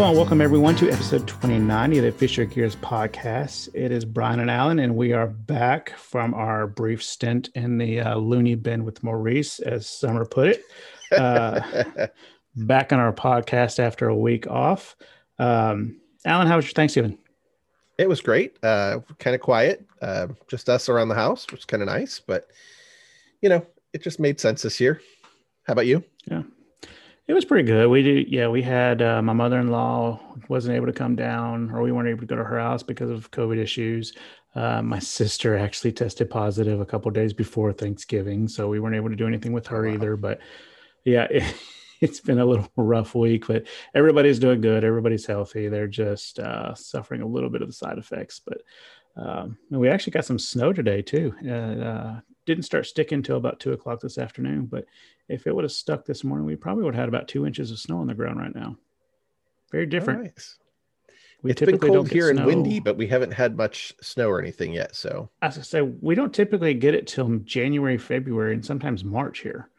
Hello and welcome everyone to episode 29 of the Fisher Gears podcast. It is Brian and Alan, and we are back from our brief stint in the uh, loony bin with Maurice, as Summer put it. Uh, back on our podcast after a week off. Um, Alan, how was your Thanksgiving? It was great. Uh, kind of quiet, uh, just us around the house, which is kind of nice. But you know, it just made sense this year. How about you? Yeah, it was pretty good. We did, yeah. We had uh, my mother in law wasn't able to come down, or we weren't able to go to her house because of COVID issues. Uh, my sister actually tested positive a couple days before Thanksgiving, so we weren't able to do anything with her wow. either. But yeah, it, it's been a little rough week, but everybody's doing good. Everybody's healthy. They're just uh, suffering a little bit of the side effects. But um, we actually got some snow today too. Uh, didn't start sticking until about two o'clock this afternoon. But if it would have stuck this morning, we probably would have had about two inches of snow on the ground right now. Very different. Nice. We it's been cold here and windy, but we haven't had much snow or anything yet. So as I say, we don't typically get it till January, February, and sometimes March here.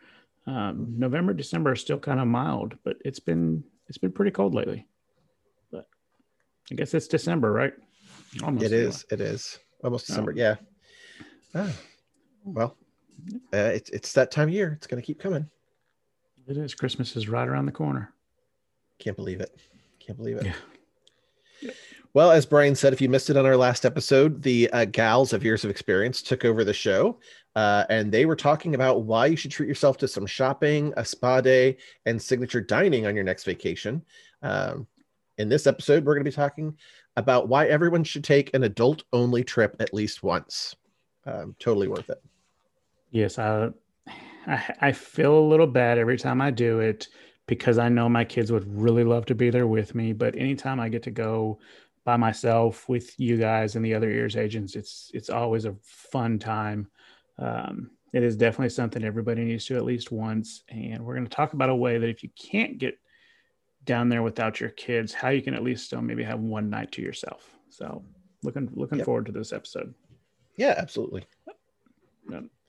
Um, November, December are still kind of mild, but it's been it's been pretty cold lately. But I guess it's December, right? Almost. It is. It is almost oh. December. Oh. Yeah. Ah, well, uh, it's it's that time of year. It's going to keep coming. It is. Christmas is right around the corner. Can't believe it. Can't believe it. Yeah. Well, as Brian said, if you missed it on our last episode, the uh, gals of Ears of Experience took over the show uh, and they were talking about why you should treat yourself to some shopping, a spa day, and signature dining on your next vacation. Um, in this episode, we're going to be talking about why everyone should take an adult only trip at least once. Um, totally worth it. Yes, I, I, I feel a little bad every time I do it because I know my kids would really love to be there with me. But anytime I get to go by myself with you guys and the other ears agents, it's it's always a fun time um, it is definitely something everybody needs to at least once. And we're going to talk about a way that if you can't get down there without your kids, how you can at least still maybe have one night to yourself. So looking looking yep. forward to this episode. Yeah, absolutely.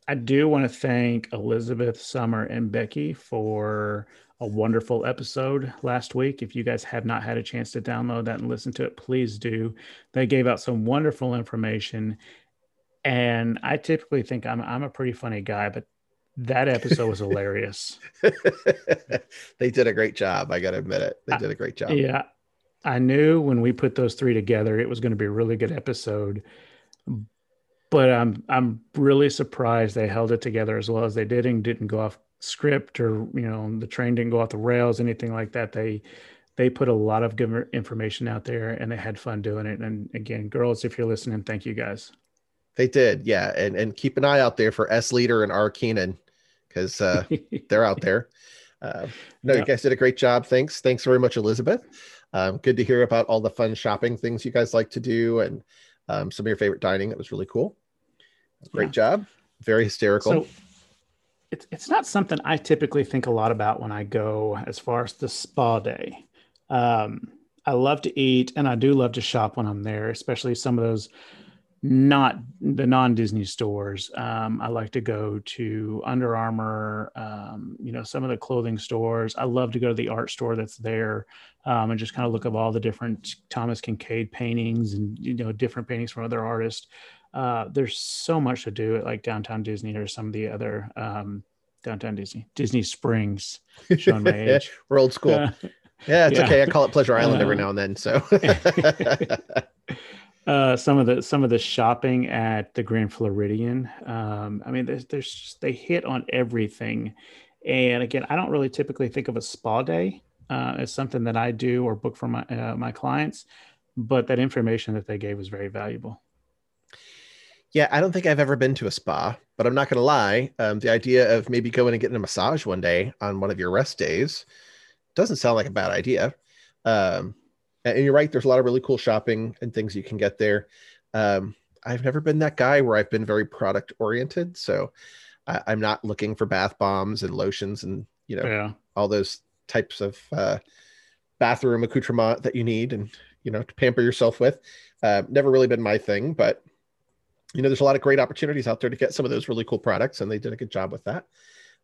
I do want to thank Elizabeth, Summer, and Becky for a wonderful episode last week. If you guys have not had a chance to download that and listen to it, please do. They gave out some wonderful information and I typically think I'm I'm a pretty funny guy, but that episode was hilarious. they did a great job. I got to admit it. They did a great job. Yeah. I knew when we put those three together, it was going to be a really good episode. But I'm I'm really surprised they held it together as well as they did and didn't go off script or you know the train didn't go off the rails, anything like that. They they put a lot of good information out there and they had fun doing it. And again, girls, if you're listening, thank you guys. They did, yeah, and and keep an eye out there for S Leader and R Keenan because uh, they're out there. Uh, no, yeah. you guys did a great job. Thanks, thanks very much, Elizabeth. Um, good to hear about all the fun shopping things you guys like to do and um, some of your favorite dining. That was really cool. Great yeah. job. Very hysterical. So it's it's not something I typically think a lot about when I go as far as the spa day. Um, I love to eat and I do love to shop when I'm there, especially some of those not the non Disney stores. Um, I like to go to Under Armour, um, you know, some of the clothing stores. I love to go to the art store that's there um, and just kind of look at all the different Thomas Kinkade paintings and, you know, different paintings from other artists. Uh, there's so much to do at like downtown Disney or some of the other um, downtown Disney, Disney Springs, showing my age. We're old school. yeah, it's yeah. okay. I call it Pleasure Island every now and then. So. uh, some of the some of the shopping at the Grand Floridian. Um, I mean, there's, there's just, they hit on everything. And again, I don't really typically think of a spa day uh, as something that I do or book for my uh, my clients, but that information that they gave was very valuable. Yeah, I don't think I've ever been to a spa, but I'm not going to lie. Um, the idea of maybe going and getting a massage one day on one of your rest days doesn't sound like a bad idea. Um, and you're right there's a lot of really cool shopping and things you can get there um, i've never been that guy where i've been very product oriented so I, am not looking for bath bombs and lotions and you know yeah. all those types of uh, bathroom accoutrement that you need and you know to pamper yourself with uh, never really been my thing but you know there's a lot of great opportunities out there to get some of those really cool products and they did a good job with that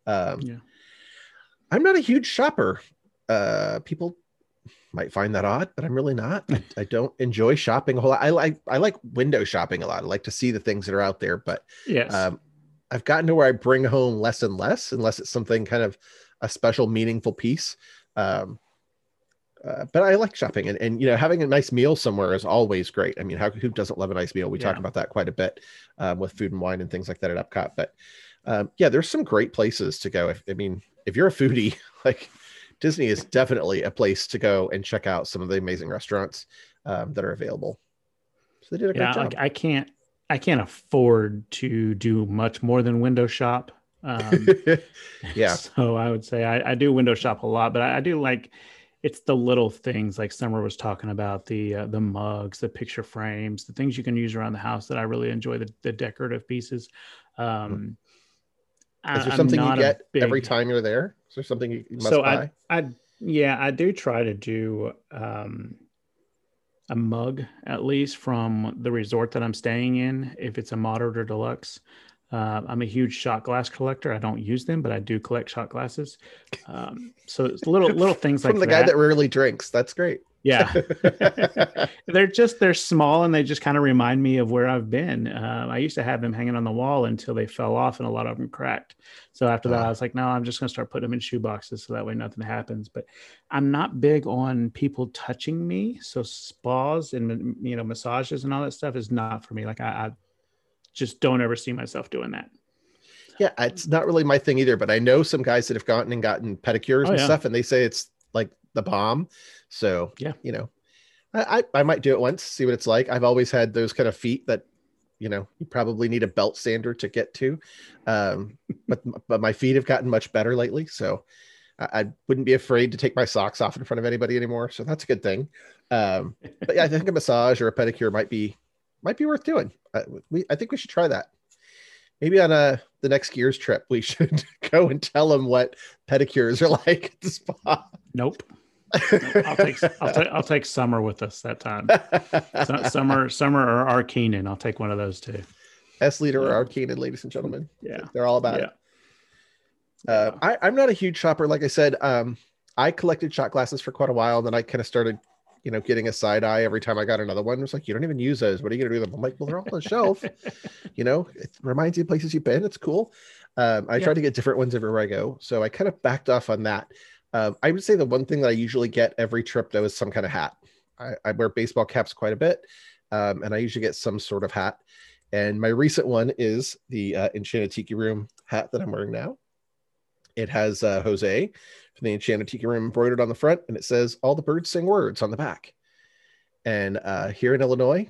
um, yeah. i'm not a huge shopper uh, people might find that odd, but I'm really not. I, I don't enjoy shopping a whole lot. I like I like window shopping a lot. I like to see the things that are out there, but Yes. um, I've gotten to where I bring home less and less, unless it's something kind of a special, meaningful piece. Um, uh, but I like shopping, and, and you know, having a nice meal somewhere is always great. I mean, how, who doesn't love a nice meal? We talk about that quite a bit um, with food and wine and things like that at Epcot. But um, yeah, there's some great places to go. If I mean, if you're a foodie, like Disney is definitely a place to go and check out some of the amazing restaurants um, that are available. So they did a great job. like I can't I can't afford to do much more than window shop. Um, yeah. So I would say I, I do window shop a lot, but I, I do like it's the little things like Summer was talking about the uh, the mugs, the picture frames, the things you can use around the house that I really enjoy the, the decorative pieces. Um, I- Is there I'm something you get every time you're there? Is there something you you must so buy? I, I, yeah, I do try to do um, a mug at least from the resort that I'm staying in, if it's a moderate or deluxe. Uh, I'm a huge shot glass collector. I don't use them, but I do collect shot glasses. Um, so it's little little things like From the that. guy that rarely drinks. That's great. yeah, they're just they're small and they just kind of remind me of where I've been. Uh, I used to have them hanging on the wall until they fell off and a lot of them cracked. So after that, Ah. I was like, no, I'm just gonna start putting them in shoe boxes so that way nothing happens. But I'm not big on people touching me. So spas and you know massages and all that stuff is not for me. Like I, I just don't ever see myself doing that. yeah, it's not really my thing either, but I know some guys that have gotten and gotten pedicures Oh, and yeah. stuff, and they say it's like the bomb. So Yeah. you know, I, I might do it once, see what it's like. I've always had those kind of feet that you know you probably need a belt sander to get to, um, but but my feet have gotten much better lately, so. I I wouldn't be afraid to take my socks off in front of anybody anymore, so that's a good thing. Um, but yeah, I think a massage or a pedicure might be might be worth doing. I, we, I think we should try that. Maybe on a the next Gears trip, we should go and tell them what pedicures are like at the spa. Nope. I'll take I'll take I'll take summer with us that time. Summer summer or R Keenan. I'll take one of those too. S leader or Arcane, ladies and gentlemen. Yeah. They're all about Yeah. it. Uh, I, I'm not a huge shopper. Like I said, um, I collected shot glasses for quite a while. And then I kind of started, you know, getting a side eye every time I got another one. It was like, you don't even use those. What are you going to do with them? I'm like, well, they're all on the shelf. You know, it reminds you of places you've been. It's cool. Um, I Yeah. try to get different ones everywhere I go. So I kind of backed off on that. Um, I would say the one thing that I usually get every trip though is some kind of hat. I, I wear baseball caps quite a bit, um, and I usually get some sort of hat. And my recent one is the uh, Enchanted Tiki Room hat that I'm wearing now. It has uh, Jose from the Enchanted Tiki Room embroidered on the front, and it says "All the birds sing words" on the back. And uh, here in Illinois,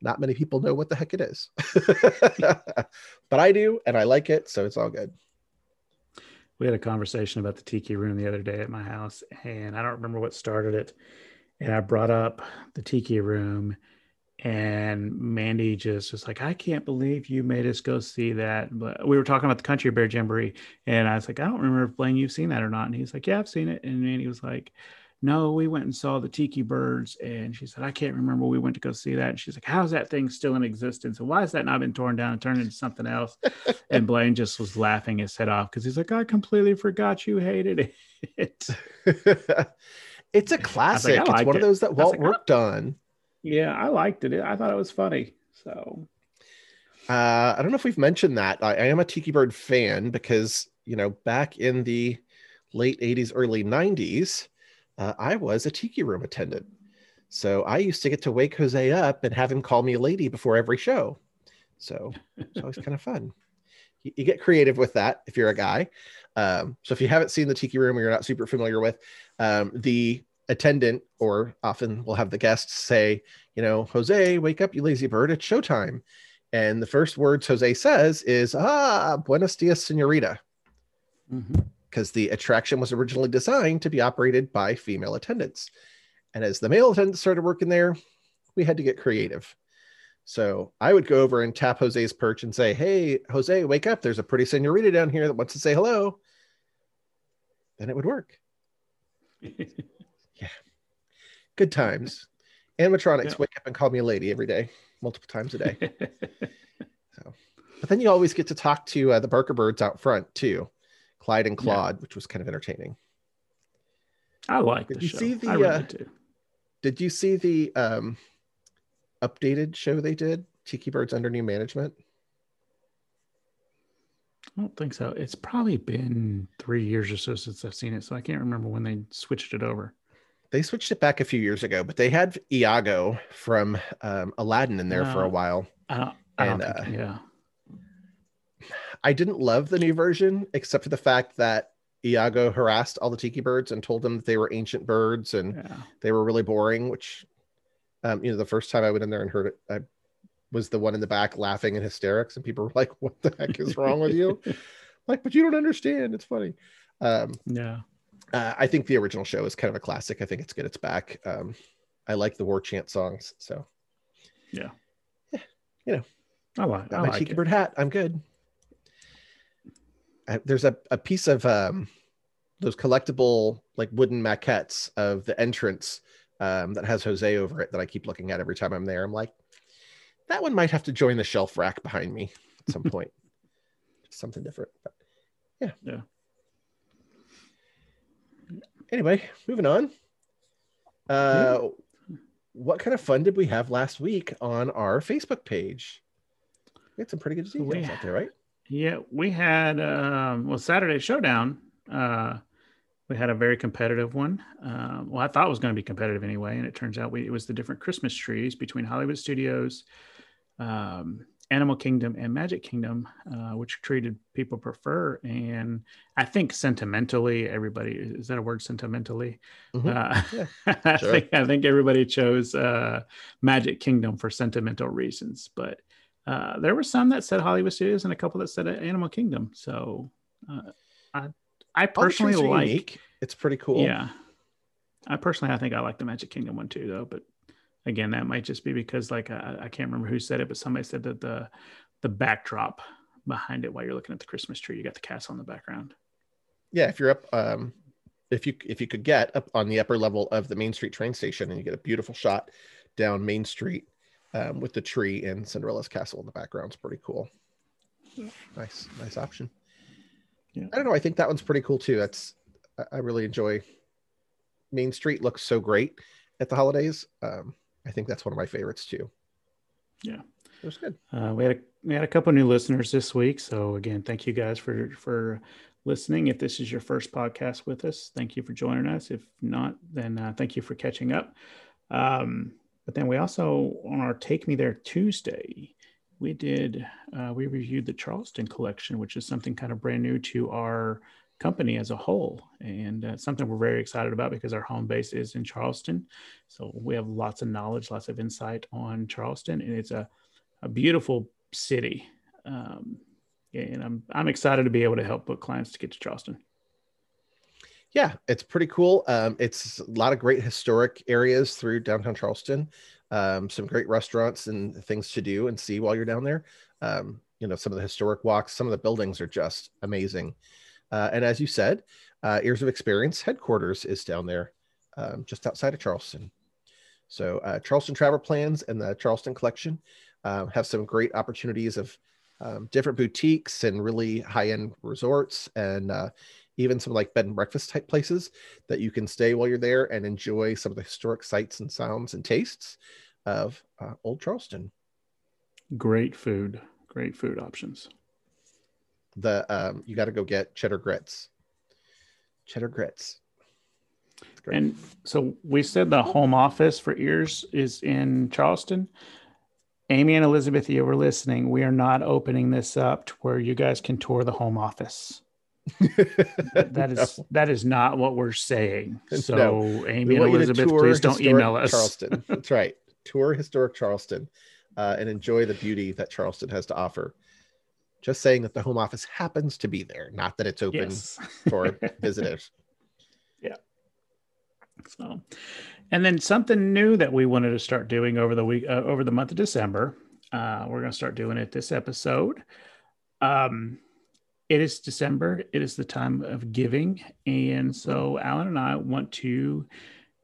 not many people know what the heck it is, but I do, and I like it, so it's all good. We had a conversation about the tiki room the other day at my house, and I don't remember what started it. And I brought up the tiki room, and Mandy just was like, I can't believe you made us go see that. But we were talking about the Country Bear Jamboree, and I was like, I don't remember if Blaine, you've seen that or not. And he's like, Yeah, I've seen it. And Mandy was like, No, we went and saw the Tiki Birds. And she said, I can't remember. We went to go see that. And she's like, How's that thing still in existence? And why has that not been torn down and turned into something else? and Blaine just was laughing his head off because he's like, I completely forgot you hated it. it's a classic. I it's one it. of those that Walt like, worked on. Yeah, I liked it. I thought it was funny. So Uh, I don't know if we've mentioned that. I, I am a Tiki Bird fan because, you know, back in the late 80s, early 90s, uh, I was a Tiki Room attendant. So I used to get to wake Jose up and have him call me a lady before every show. So it's always kind of fun. You, you get creative with that if you're a guy. Um, so if you haven't seen the Tiki Room or you're not super familiar with, um, the attendant or often we'll have the guests say, you know, Jose, wake up, you lazy bird, it's showtime. And the first words Jose says is, ah, buenos dias, senorita, because the attraction was originally designed to be operated by female attendants. And as the male attendants started working there, we had to get creative. So I would go over and tap Jose's perch and say, Hey, Jose, wake up. There's a pretty senorita down here that wants to say hello. Then it would work. Good times. Animatronics Yeah. wake up and call me a lady every day, multiple times a day. so, But then you always get to talk to uh, the Barker birds out front too, Clyde and Yeah. Claude, which was kind of entertaining. I like Did the you show. see the, I really uh, do. Did you see the um, updated show they did? Tiki Birds under new management. I don't think so. It's probably been three years or so since I've seen it, so I can't remember when they switched it over. They switched it back a few years ago, but they had Iago from um, Aladdin in there for a Uh, while. I don't. I don't And, think, uh, yeah. I didn't love the new version, except for the fact that Iago harassed all the tiki birds and told them that they were ancient birds and Yeah. they were really boring. Which, um, you know, the first time I went in there and heard it, I was the one in the back laughing in hysterics, and people were like, "What the heck is wrong with you?" like, but you don't understand. It's funny. Um, yeah. Uh, I think the original show is kind of a classic. I think it's good. It's back. Um, I like the war chant songs. So yeah, yeah, you know, I like. I my like tiki it. bird hat. I'm good. Uh, there's a, a piece of um, those collectible like wooden maquettes of the entrance um, that has Jose over it that I keep looking at every time I'm there. I'm like, that one might have to join the shelf rack behind me at some point. Something different. But yeah. Yeah. Anyway, moving on. Uh, What kind of fun did we have last week on our Facebook page? We had some pretty good details we- out there, right? Yeah, we had um, well Saturday Showdown. Uh, we had a very competitive one. Uh, well, I thought it was going to be competitive anyway, and it turns out we, it was the different Christmas trees between Hollywood Studios, um, Animal Kingdom, and Magic Kingdom, uh, which treated people prefer. And I think sentimentally, everybody is that a word? Sentimentally, Mhm. uh, Yeah, I sure. think I think everybody chose uh, Magic Kingdom for sentimental reasons, but uh, there were some that said Hollywood Studios and a couple that said Animal Kingdom. So uh, I I personally like unique. It's pretty cool. yeah. I personally I think I like the Magic Kingdom one too though, but again that might just be because like I, I can't remember who said it, but somebody said that the the backdrop behind it while you're looking at the Christmas tree, you got the castle in the background. yeah if you're up um if you if you could get up on the upper level of the main street train station and you get a beautiful shot down main street um, with the tree and cinderella's castle in the background it's pretty cool. Nice nice option. Yeah. i don't know i think that one's pretty cool too. That's I- i really enjoy main street looks so great at the holidays. Um i think that's one of my favorites too Yeah. it was good Uh, we had a, we had a couple new listeners this week, so again, thank you guys for for listening. If this is your first podcast with us, thank you for joining us. If not, then uh, thank you for catching up. Um, but then we also on our Take Me There Tuesday, we did uh, we reviewed the Charleston collection, which is something kind of brand new to our company as a whole, and uh, something we're very excited about because our home base is in Charleston. So we have lots of knowledge, lots of insight on Charleston, and it's a a beautiful city. Um, and I'm I'm excited to be able to help book clients to get to Charleston. Yeah, it's pretty cool. Um, it's a lot of great historic areas through downtown Charleston. Um, some great restaurants and things to do and see while you're down there. Um, you know, some of the historic walks, some of the buildings are just amazing. Uh, and as you said, uh, Ears of Experience headquarters is down there, um, just outside of Charleston. So uh, Charleston Travel Plans and the Charleston Collection um, have some great opportunities of um, different boutiques and really high-end resorts and uh, even some like bed and breakfast type places that you can stay while you're there and enjoy some of the historic sights and sounds and tastes of uh, Old Charleston. Great food, great food options. The um, you got to go get cheddar grits. Cheddar grits. And so we said the home office for ears is in Charleston. Amy and Elizabeth, you were listening. We are not opening this up to where you guys can tour the home office. That, that is No. that is not what we're saying. So No. Amy and Elizabeth, please don't email us. Charleston. That's right. Tour historic Charleston uh, and enjoy the beauty that Charleston has to offer. Just saying that the home office happens to be there, not that it's open Yes. for visitors. Yeah. So, and then something new that we wanted to start doing over the week, uh, over the month of December. Uh, we're going to start doing it this episode. Um, it is December. It is the time of giving, and so Alan and I want to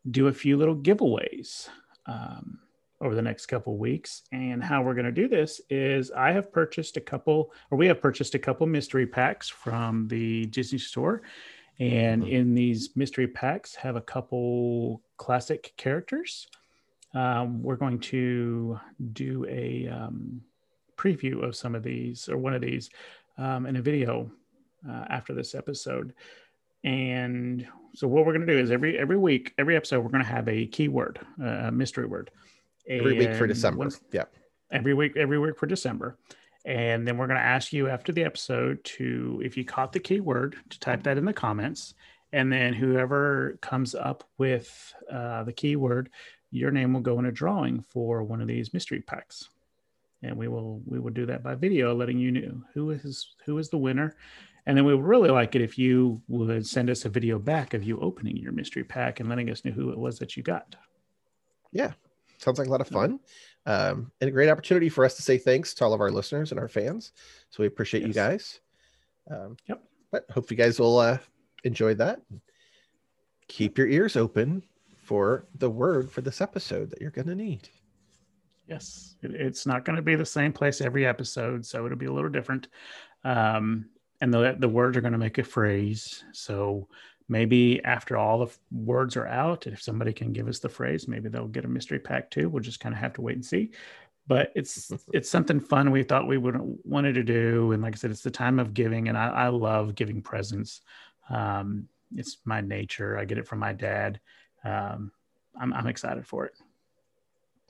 do a few little giveaways um, over the next couple weeks. And how we're going to do this is, I have purchased a couple, or we have purchased a couple mystery packs from the Disney store And Mhm. in these mystery packs, have a couple classic characters. Um, we're going to do a um, preview of some of these or one of these um, in a video uh, after this episode. And so what we're going to do is every every week, every episode, we're going to have a keyword, a mystery word. Every week for December. Yeah. every week every week for december. And then we're going to ask you after the episode to if you caught the keyword to type that in the comments. And then whoever comes up with uh, the keyword your name will go in a drawing for one of these mystery packs. And we will we will do that by video letting you know who is who is the winner. And then we would really like it if you would send us a video back of you opening your mystery pack and letting us know who it was that you got Sounds like a lot of fun. Um, and a great opportunity for us to say thanks to all of our listeners and our fans. So we appreciate you guys. Um, Yep. But hope you guys will uh, enjoy that. Keep your ears open for the word for this episode that you're going to need. Yes, it, it's not going to be the same place every episode, so it'll be a little different. Um, and the the words are going to make a phrase. So maybe after all the f- words are out, if somebody can give us the phrase, maybe they'll get a mystery pack too. We'll just kind of have to wait and see. But it's it's something fun we thought we would wanted to do, and like I said, it's the time of giving, and I, I love giving presents. Um, it's my nature. I get it from my dad. Um, I'm I'm excited for it.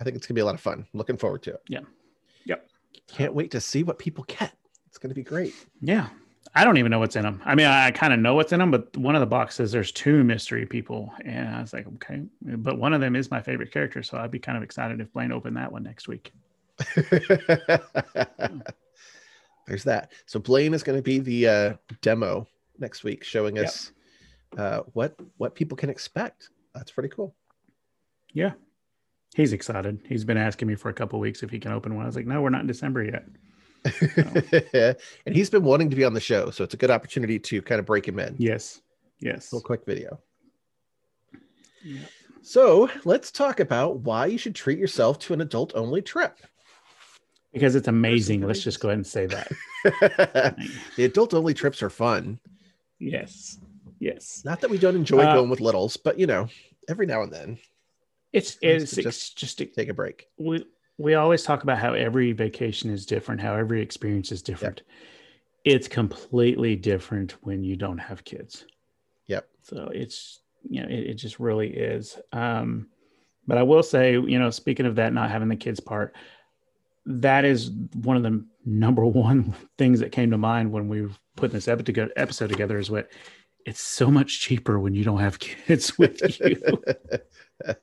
I think it's going to be a lot of fun. Looking forward to it. Yeah. Yep. Can't wait to see what people get. It's going to be great. Yeah. I don't even know what's in them. I mean, I, I kind of know what's in them, but one of the boxes there's two mystery people, and I was like, okay, but one of them is my favorite character, so I'd be kind of excited if Blaine opened that one next week. There's that. So Blaine is going to be the uh, demo next week, showing Yep. us uh, what what people can expect. That's pretty cool. Yeah, he's excited. He's been asking me for a couple weeks if he can open one. I was like, no, we're not in December yet. and he's been wanting to be on the show, so it's a good opportunity to kind of break him in. Yes, yes. Little quick video. Yeah. So let's talk about why you should treat yourself to an adult only trip. Because it's amazing. Let's just go ahead and say that. the adult only trips are fun. yes, yes. Not that we don't enjoy Uh, going with littles, but you know, every now and then It's it's, it's, to it's just take a break. we we always talk about how every vacation is different, how every experience is different. It's completely different when you don't have kids. Yep. So it's you know it, it just really is. Um, but I will say, you know, speaking of that, not having the kids part, that is one of the number one things that came to mind when we were putting this episode together. Is what it's so much cheaper when you don't have kids with you.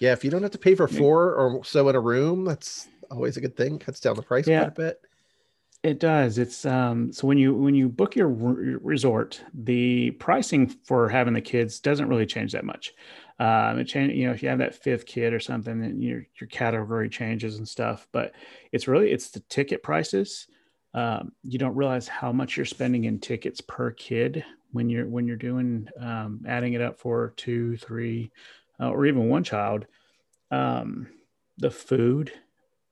yeah, if you don't have to pay for four or so in a room, that's always a good thing. Cuts down the price Yeah. quite a bit. It does. It's um so when you when you book your re- resort, the pricing for having the kids doesn't really change that much. Um, it change you know if you have that fifth kid or something, then your your category changes and stuff. But it's really it's the ticket prices. Um, you don't realize how much you're spending in tickets per kid when you're when you're doing um, adding it up for two, three, uh, or even one child. Um, the food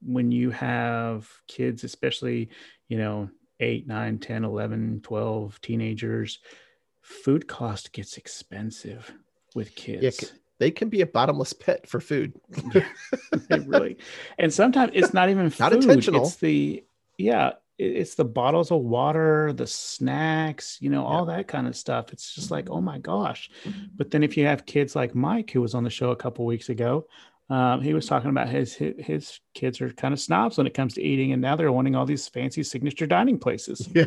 when you have kids, especially you know 8 9 10 11 12 teenagers food cost gets expensive with kids c- They can be a bottomless pit for food. it really and sometimes it's not even Not food, intentional. it's the yeah it's the bottles of water the snacks you know all that kind of stuff it's just like oh my gosh but then if you have kids like mike who was on the show a couple weeks ago um, he was talking about his, his his kids are kind of snobs when it comes to eating and now they're wanting all these fancy signature dining places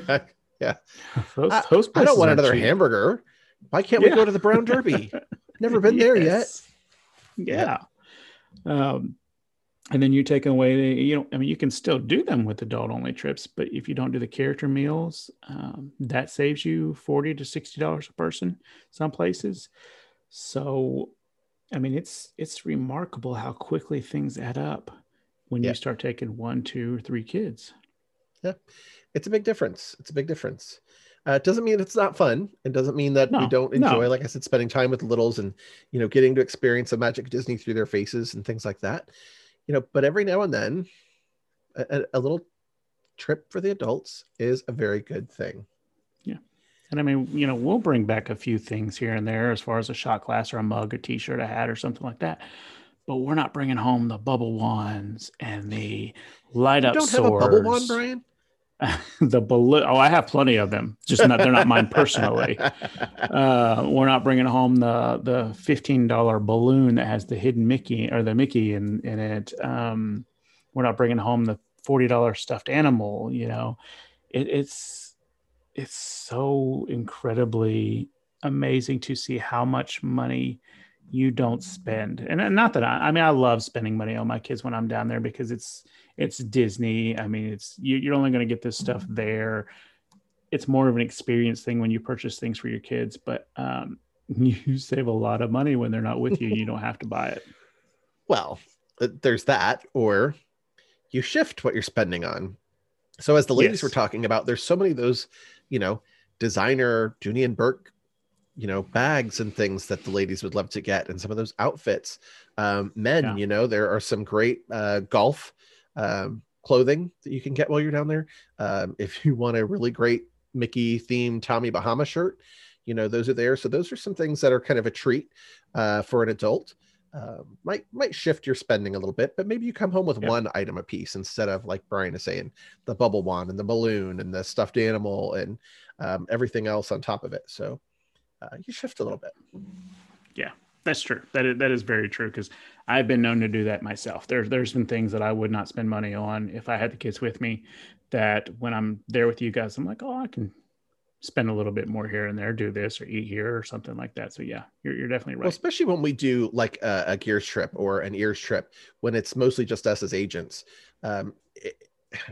Yeah. those, I, those I don't want another cheap. hamburger. Why can't we go to the Brown Derby? Never been there yet. Yes. Yeah. Um, and then you take away the, you know, I mean, you can still do them with adult only trips, but if you don't do the character meals, um, that saves you 40 to $60 a person, some places. So, I mean, it's, it's remarkable how quickly things add up when Yeah. you start taking one, two, or three kids. Yeah, it's a big difference. It's a big difference. Uh, it doesn't mean it's not fun. It doesn't mean that we don't no. enjoy, like I said, spending time with littles and you know getting to experience the magic Disney through their faces and things like that. You know, but every now and then, a, a- little trip for the adults is a very good thing. Yeah. And I mean, you know, we'll bring back a few things here and there as far as a shot glass or a mug, a t-shirt, a hat, or something like that. But we're not bringing home the bubble wands and the light you up. Don't swords. have a bubble wand, Brian. the balloon. Oh, I have plenty of them. Just not they're not mine personally. Uh, we're not bringing home the the fifteen dollar balloon that has the hidden Mickey or the Mickey in in it. Um, we're not bringing home the forty dollar stuffed animal. You know, it, it's it's so incredibly amazing to see how much money you don't spend. And, not that I, I mean i love spending money on my kids when i'm down there because it's it's disney. I mean it's you, are only going to get this stuff there. It's more of an experience thing when you purchase things for your kids but um, you save a lot of money when they're not with you. You don't have to buy it. Well uh, there's that or you shift what you're spending on. So as the ladies yes. were talking about there's so many of those you know designer Dooney and Bourke you know bags and things that the ladies would love to get and some of those outfits. Um, men yeah. you know there are some great uh, golf um, clothing that you can get while you're down there. Um, if you want a really great mickey themed tommy bahama shirt you know those are there. So those are some things that are kind of a treat uh, for an adult. Uh, might might shift your spending a little bit, but maybe you come home with one item a piece instead of like Brian is saying, the bubble wand and the balloon and the stuffed animal and um, everything else on top of it. So uh, you shift a little bit. Yeah, that's true. That is, that is very true because I've been known to do that myself. There's there's been things that I would not spend money on if I had the kids with me. That when I'm there with you guys, I'm like, oh, I can spend a little bit more here and there, do this or eat here or something like that. So yeah, you're, you're definitely right. Well, especially when we do like a, a gears trip or an ears trip, when it's mostly just us as agents. Um, it,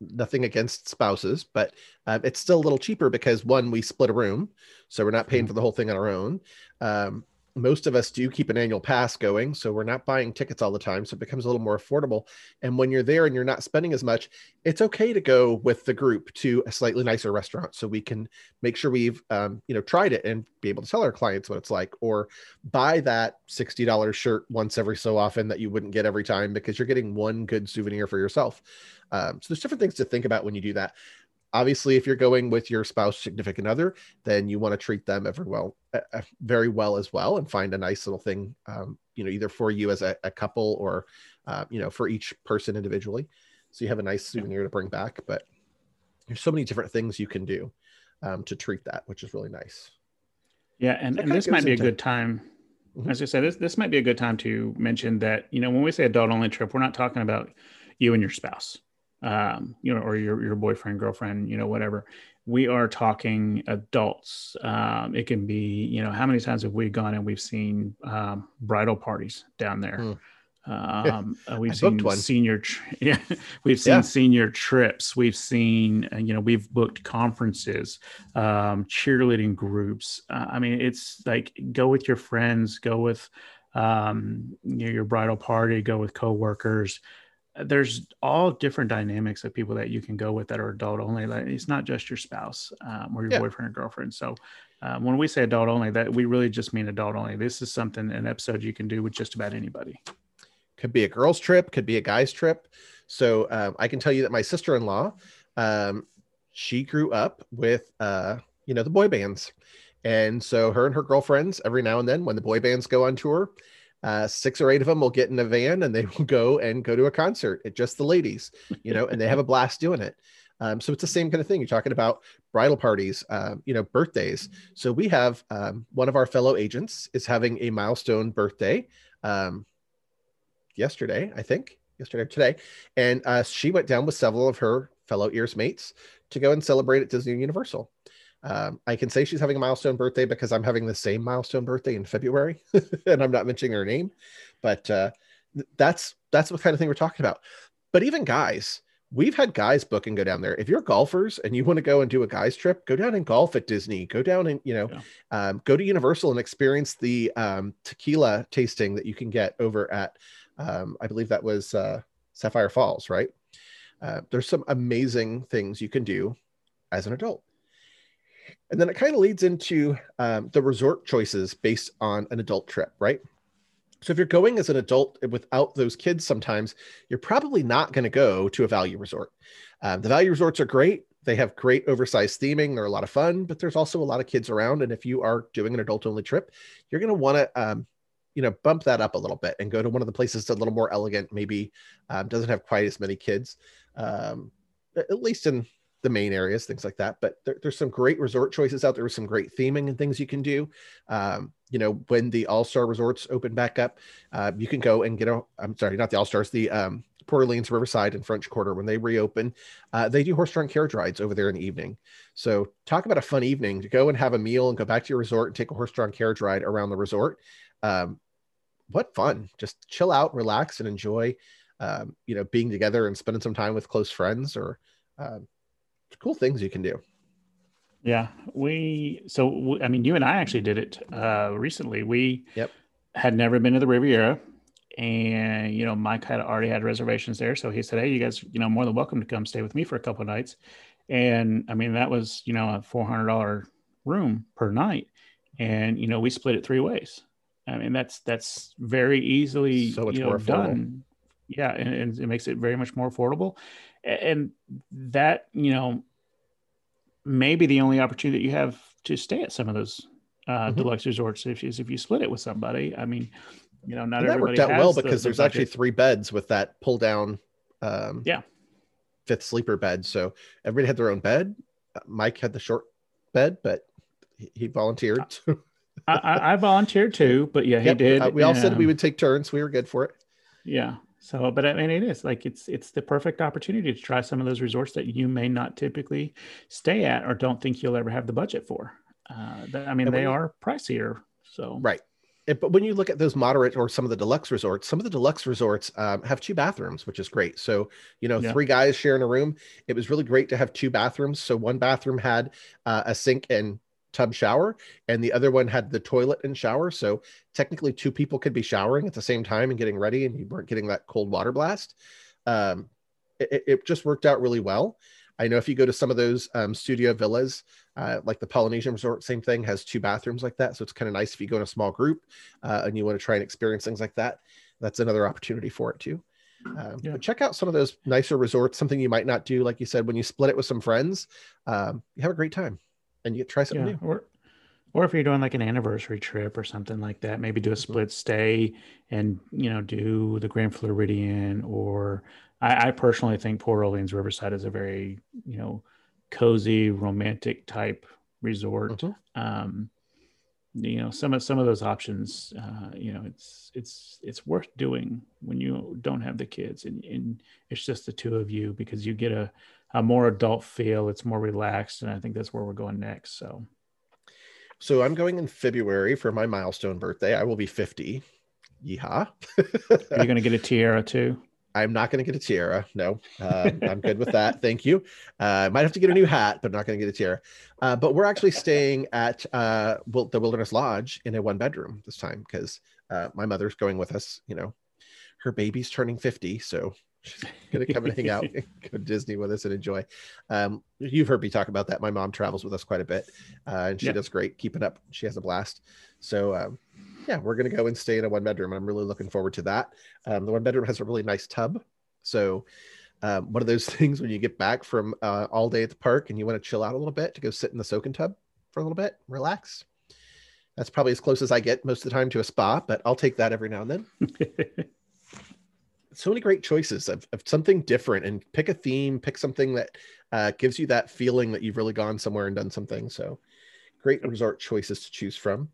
nothing against spouses, but uh, it's still a little cheaper because one, we split a room, so we're not paying mm-hmm. for the whole thing on our own. Um, most of us do keep an annual pass going so we're not buying tickets all the time so it becomes a little more affordable and when you're there and you're not spending as much it's okay to go with the group to a slightly nicer restaurant so we can make sure we've um, you know tried it and be able to tell our clients what it's like or buy that $60 shirt once every so often that you wouldn't get every time because you're getting one good souvenir for yourself um, so there's different things to think about when you do that obviously if you're going with your spouse significant other then you want to treat them every well uh, very well as well and find a nice little thing um, you know either for you as a, a couple or uh, you know for each person individually. So you have a nice souvenir to bring back but there's so many different things you can do um, to treat that which is really nice. Yeah and, and this might be a good time mm-hmm. as i said this, this might be a good time to mention that you know when we say adult only trip we're not talking about you and your spouse um, you know, or your, your boyfriend, girlfriend, you know, whatever. We are talking adults. Um, it can be, you know, how many times have we gone and we've seen um, bridal parties down there? Hmm. Um, uh, we've I seen senior, yeah, we've seen yeah. senior trips. We've seen, uh, you know, we've booked conferences, um, cheerleading groups. Uh, I mean, it's like go with your friends, go with um, you know, your bridal party, go with coworkers there's all different dynamics of people that you can go with that are adult only. Like it's not just your spouse um, or your yeah. boyfriend or girlfriend. So um, when we say adult only, that we really just mean adult only. This is something an episode you can do with just about anybody. Could be a girl's trip, could be a guy's trip. So um, I can tell you that my sister-in-law, um, she grew up with uh, you know the boy bands, and so her and her girlfriends every now and then when the boy bands go on tour uh, six or eight of them will get in a van and they will go and go to a concert. It just the ladies, you know, and they have a blast doing it. Um, so it's the same kind of thing. You're talking about bridal parties, uh, you know, birthdays. So we have um, one of our fellow agents is having a milestone birthday um, yesterday, I think, yesterday or today, and uh, she went down with several of her fellow ears mates to go and celebrate at Disney Universal. Um, I can say she's having a milestone birthday because I'm having the same milestone birthday in February, and I'm not mentioning her name, but uh, that's that's what kind of thing we're talking about. But even guys, we've had guys book and go down there. If you're golfers and you want to go and do a guys trip, go down and golf at Disney. Go down and you know, yeah. um, go to Universal and experience the um, tequila tasting that you can get over at, um, I believe that was uh, Sapphire Falls, right? Uh, there's some amazing things you can do as an adult. And then it kind of leads into um, the resort choices based on an adult trip, right? So if you're going as an adult without those kids, sometimes you're probably not going to go to a value resort. Um, the value resorts are great. they have great oversized theming. They're a lot of fun, but there's also a lot of kids around. And if you are doing an adult only trip, you're going to want to, um, you know, bump that up a little bit and go to one of the places that's a little more elegant, maybe um, doesn't have quite as many kids, um, at least in the main areas, things like that. But there, there's some great resort choices out there with some great theming and things you can do. Um, you know, when the All Star resorts open back up, uh, you can go and get a. I'm sorry, not the All Stars, the um, Port Orleans, Riverside, and French Quarter. When they reopen, uh, they do horse-drawn carriage rides over there in the evening. So talk about a fun evening to go and have a meal and go back to your resort and take a horse-drawn carriage ride around the resort. Um, what fun! Just chill out, relax, and enjoy. Um, you know, being together and spending some time with close friends or um, cool things you can do. Yeah, we so I mean, you and I actually did it uh, recently. We yep. had never been to the Riviera, and you know, Mike had already had reservations there, so he said, "Hey, you guys, you know, more than welcome to come stay with me for a couple of nights." And I mean, that was you know a four hundred dollar room per night, and you know, we split it three ways. I mean, that's that's very easily so you know, done. Yeah, and, and it makes it very much more affordable, and that you know maybe the only opportunity that you have to stay at some of those uh, mm-hmm. deluxe resorts if, is if you split it with somebody. I mean, you know, not and that worked out well because the, the there's budget. actually three beds with that pull down. Um, yeah. Fifth sleeper bed. So everybody had their own bed. Uh, Mike had the short bed, but he, he volunteered. I, I, volunteered too, but yeah, he yep. did. Uh, we all said we would take turns. We were good for it. Yeah. So, but I mean, it is like it's it's the perfect opportunity to try some of those resorts that you may not typically stay at or don't think you'll ever have the budget for. Uh, I mean, they you, are pricier. So right. but when you look at those moderate or some of the deluxe resorts, some of the deluxe resorts um, have two bathrooms, which is great. So, you know, yeah. three guys sharing a room. It was really great to have two bathrooms. So, one bathroom had uh, a sink and tub shower and the other one had the toilet and shower. So technically two people could be showering at the same time and getting ready and you weren't getting that cold water blast. Um, it, it, just worked out really well. I know if you go to some of those um, studio villas uh, like the polynesian resort same thing has two bathrooms like that. So it's kind of nice if you go in a small group uh, and you want to try and experience things like that. That's another opportunity for it too. Um, yeah. But check out some of those nicer resorts, something you might not do, like you said, when you split it with some friends. Um, you have a great time and you try something yeah, new. Or, or if you're doing like an anniversary trip or something like that, maybe do a mm-hmm. split stay and you know do the Grand Floridian. Or I, I personally think Port Orleans Riverside is a very you know cozy, romantic type resort. Mm-hmm. Um, you know some of some of those options uh, you know it's it's it's worth doing when you don't have the kids and, and it's just the two of you because you get a a more adult feel. It's more relaxed, and I think that's where we're going next. So, so I'm going in February for my milestone birthday. I will be 50. Yeehaw! Are you going to get a tiara too? I'm not going to get a tiara. No, uh, I'm good with that. Thank you. Uh, I might have to get a new hat, but not going to get a tiara. Uh, but we're actually staying at uh, the Wilderness Lodge in a one bedroom this time because uh, my mother's going with us. You know, her baby's turning 50, so She's gonna come and hang out, go to Disney with us and enjoy. Um, you've heard me talk about that. My mom travels with us quite a bit, uh, and she does great, keeping up. She has a blast. So um, yeah, we're gonna go and stay in a one bedroom, and I'm really looking forward to that. Um, the one bedroom has a really nice tub, so um, one of those things when you get back from uh, all day at the park and you want to chill out a little bit to go sit in the soaking tub for a little bit, relax. That's probably as close as I get most of the time to a spa, but I'll take that every now and then. so many great choices of, of something different and pick a theme, pick something that uh, gives you that feeling that you've really gone somewhere and done something. So great resort choices to choose from.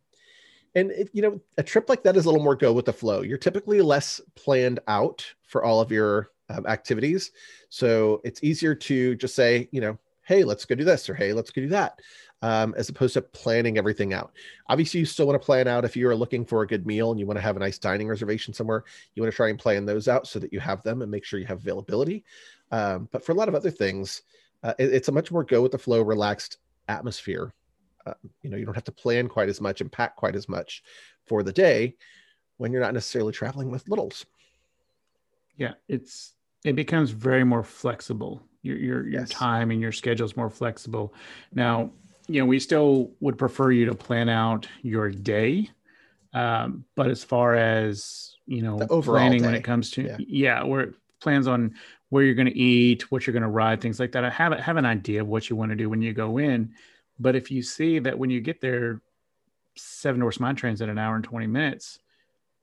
And it, you know, a trip like that is a little more go with the flow. You're typically less planned out for all of your um, activities. So it's easier to just say, you know, hey, let's go do this or hey, let's go do that um, as opposed to planning everything out. Obviously, you still want to plan out if you are looking for a good meal and you want to have a nice dining reservation somewhere. You want to try and plan those out so that you have them and make sure you have availability. Um, but for a lot of other things, uh, it, it's a much more go with the flow, relaxed atmosphere. Uh, you know, you don't have to plan quite as much and pack quite as much for the day when you're not necessarily traveling with littles. Yeah, it's it becomes very more flexible. Your your your yes. time and your schedule is more flexible. Now, you know, we still would prefer you to plan out your day. Um, but as far as, you know, planning day. when it comes to, yeah, yeah where plans on where you're going to eat, what you're going to ride, things like that. I have have an idea of what you want to do when you go in. But if you see that when you get there, seven Dwarfs mine trains in an hour and 20 minutes,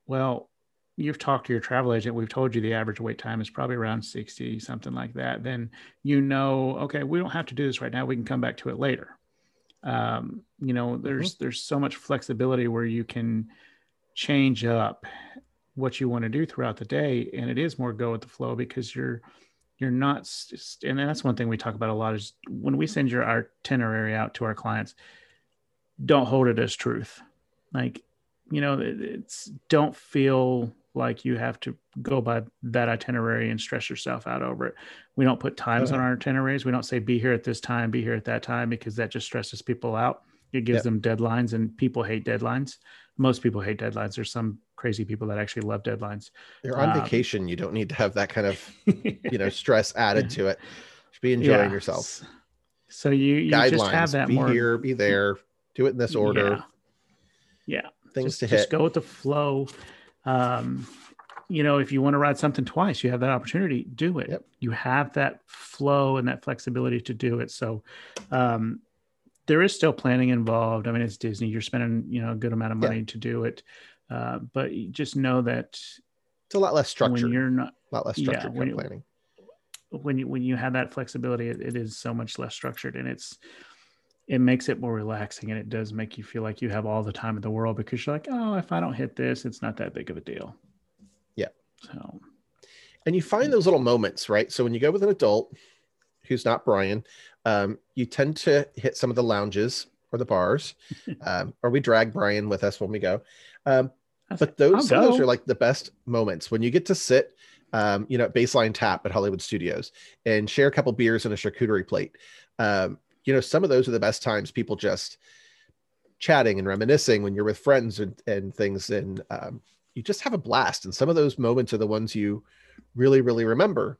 well, you've talked to your travel agent. We've told you the average wait time is probably around 60, something like that. Then you know, okay, we don't have to do this right now. We can come back to it later. Um, you know, there's mm-hmm. there's so much flexibility where you can change up what you want to do throughout the day and it is more go with the flow because you're you're not and that's one thing we talk about a lot is when we send your itinerary out to our clients don't hold it as truth like you know it's don't feel like you have to go by that itinerary and stress yourself out over it we don't put times uh-huh. on our itineraries we don't say be here at this time be here at that time because that just stresses people out it gives yep. them deadlines and people hate deadlines most people hate deadlines there's some crazy people that actually love deadlines. You're on um, vacation. You don't need to have that kind of, you know, stress added to it. You should be enjoying yeah. yourself. So you, you Guidelines, just have that be more... here, be there, do it in this order. Yeah. yeah. Things just, to just hit. go with the flow. Um, you know, if you want to ride something twice, you have that opportunity, do it. Yep. You have that flow and that flexibility to do it. So, um, there is still planning involved. I mean, it's Disney. You're spending, you know, a good amount of money yeah. to do it. Uh, but just know that it's a lot less structured. When you're not a lot less structured yeah, when you, planning. When you when you have that flexibility, it, it is so much less structured, and it's it makes it more relaxing, and it does make you feel like you have all the time in the world because you're like, oh, if I don't hit this, it's not that big of a deal. Yeah. So, and you find those little moments, right? So when you go with an adult who's not Brian, um, you tend to hit some of the lounges or the bars, um, or we drag Brian with us when we go. Um, but those those are like the best moments when you get to sit um, you know at baseline tap at hollywood studios and share a couple beers and a charcuterie plate um, you know some of those are the best times people just chatting and reminiscing when you're with friends and, and things and um, you just have a blast and some of those moments are the ones you really really remember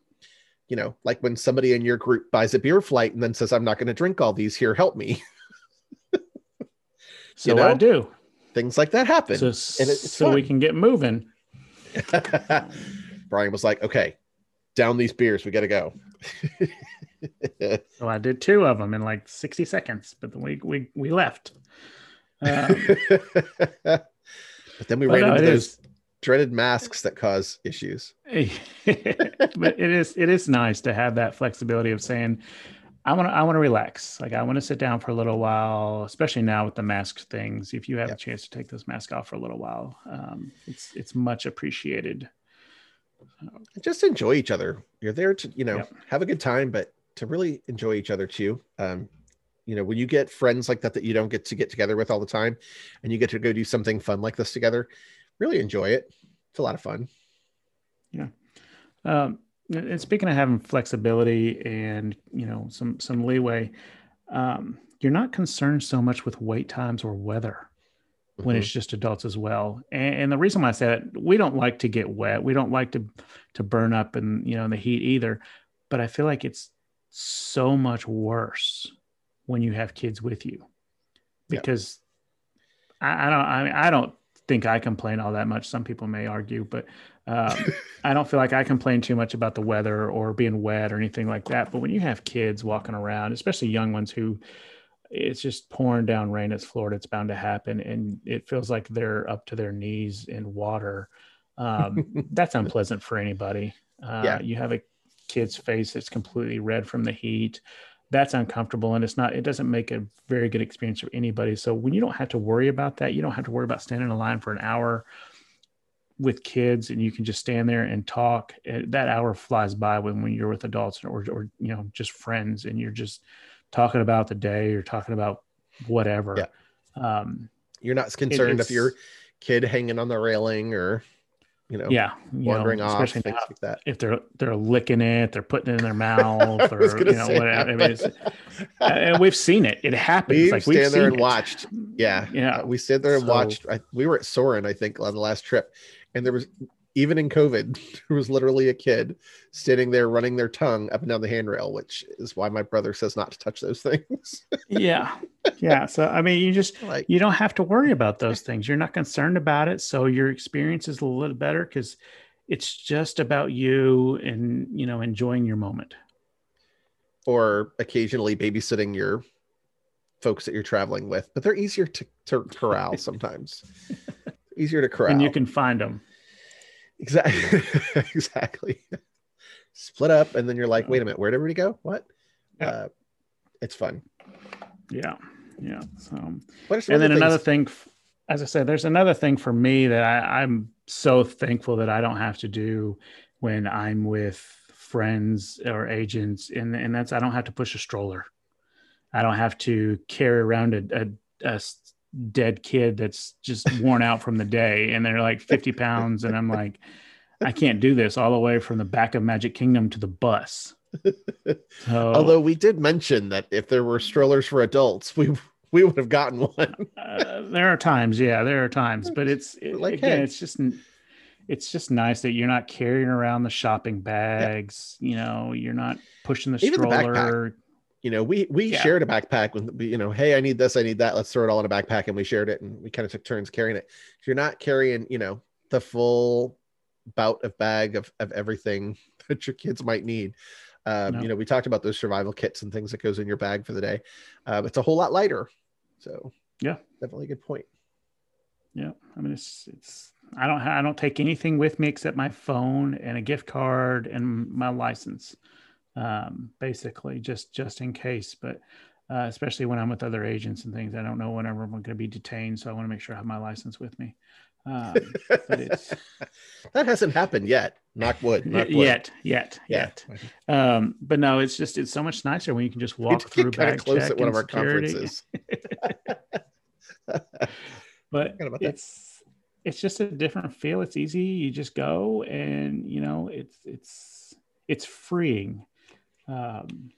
you know like when somebody in your group buys a beer flight and then says i'm not going to drink all these here help me so you know? i do things like that happen. So, so we can get moving. Brian was like, okay, down these beers. We got to go. so I did two of them in like 60 seconds, but then we, we, we left. Um, but then we ran no, into those is. dreaded masks that cause issues. but it is, it is nice to have that flexibility of saying, I want to I want to relax. Like I want to sit down for a little while, especially now with the mask things. If you have yep. a chance to take this mask off for a little while, um, it's it's much appreciated. Just enjoy each other. You're there to you know yep. have a good time, but to really enjoy each other too. Um, you know when you get friends like that that you don't get to get together with all the time, and you get to go do something fun like this together, really enjoy it. It's a lot of fun. Yeah. Um, and speaking of having flexibility and you know some some leeway um, you're not concerned so much with wait times or weather when it's mm-hmm. just adults as well and, and, the reason why i say that we don't like to get wet we don't like to to burn up and you know in the heat either but i feel like it's so much worse when you have kids with you because yeah. I, I don't I, mean, I don't think i complain all that much some people may argue but um, I don't feel like I complain too much about the weather or being wet or anything like that. But when you have kids walking around, especially young ones who it's just pouring down rain, it's Florida, it's bound to happen. And it feels like they're up to their knees in water. Um, that's unpleasant for anybody. Uh, yeah. You have a kid's face that's completely red from the heat. That's uncomfortable and it's not, it doesn't make a very good experience for anybody. So when you don't have to worry about that, you don't have to worry about standing in line for an hour with kids and you can just stand there and talk that hour flies by when, when you're with adults or, or you know just friends and you're just talking about the day or talking about whatever yeah. um, you're not concerned if your kid hanging on the railing or you know yeah wandering know, off things like that. if they're they're licking it they're putting it in their mouth or you know whatever I mean, and we've seen it. It happens we've like stand we've there and it. watched. Yeah yeah uh, we stood there and so, watched. I, we were at Soarin' i think on the last trip and there was even in COVID, there was literally a kid standing there running their tongue up and down the handrail, which is why my brother says not to touch those things. yeah. Yeah. So, I mean, you just, like, you don't have to worry about those things. You're not concerned about it. So your experience is a little better because it's just about you and you know enjoying your moment or occasionally babysitting your folks that you're traveling with, but they're easier to, to corral sometimes. easier to corral. And you can find them. Exactly. exactly. Split up, and then you're like, wait a minute, where did everybody go? What? Yeah. Uh, it's fun. Yeah. Yeah. So, and then another thing, as I said, there's another thing for me that I, I'm so thankful that I don't have to do when I'm with friends or agents, and and that's I don't have to push a stroller. I don't have to carry around a, a, a dead kid that's just worn out from the day, and they're like 50 pounds, and I'm like, I can't do this all the way from the back of Magic Kingdom to the bus. So, Although we did mention that if there were strollers for adults, we we would have gotten one. uh, there are times, yeah, there are times, but it's it, like, again, hey. it's just it's just nice that you're not carrying around the shopping bags. Yeah. You know, you're not pushing the Even stroller. The you know, we we yeah. shared a backpack with you know, hey, I need this, I need that. Let's throw it all in a backpack, and we shared it, and we kind of took turns carrying it. If you're not carrying, you know, the full bout of bag of of everything that your kids might need. Um, no. You know, we talked about those survival kits and things that goes in your bag for the day. Uh, it's a whole lot lighter. So yeah, definitely a good point. Yeah, I mean, it's it's I don't I don't take anything with me except my phone and a gift card and my license, um, basically just just in case. But uh, especially when I'm with other agents and things, I don't know whenever I'm going to be detained, so I want to make sure I have my license with me. Um, but it's that hasn't happened yet. Knock wood. Knock wood. Yet, yet, yeah. yet. Um, but no, it's just it's so much nicer when you can just walk through bag close at one of our security. conferences. but it's it's just a different feel. It's easy. You just go and you know, it's it's it's freeing. Um,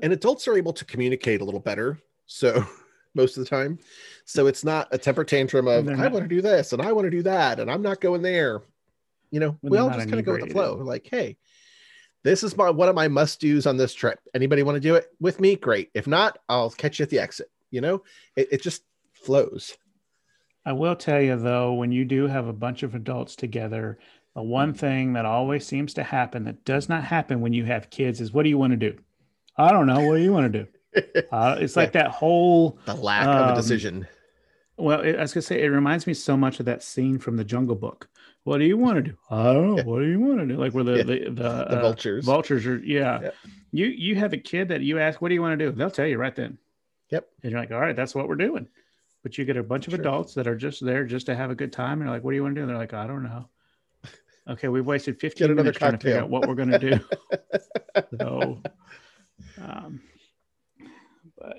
and adults are able to communicate a little better. So most of the time. So it's not a temper tantrum of I want to do this and I want to do that and I'm not going there. You know, we all just kind of go with the flow. We're like, hey, this is my one of my must do's on this trip. Anybody want to do it with me? Great. If not, I'll catch you at the exit. You know, it, it just flows. I will tell you though, when you do have a bunch of adults together, the one thing that always seems to happen that does not happen when you have kids is what do you want to do? I don't know. What do you want to do? Uh, it's like that whole the lack um, of a um, decision. Well, it, I was gonna say it reminds me so much of that scene from the Jungle Book. What do you want to do? I don't know. What do you want to do? Like where the yeah. the, the, the uh, vultures vultures are. Yeah. yeah. You you have a kid that you ask, what do you want to do? They'll tell you right then. Yep. And you're like, all right, that's what we're doing. But you get a bunch of adults that are just there just to have a good time. And you're like, what do you want to do? And they're like, I don't know. Okay, we've wasted 15 minutes trying to figure out what we're going to do. so, um, but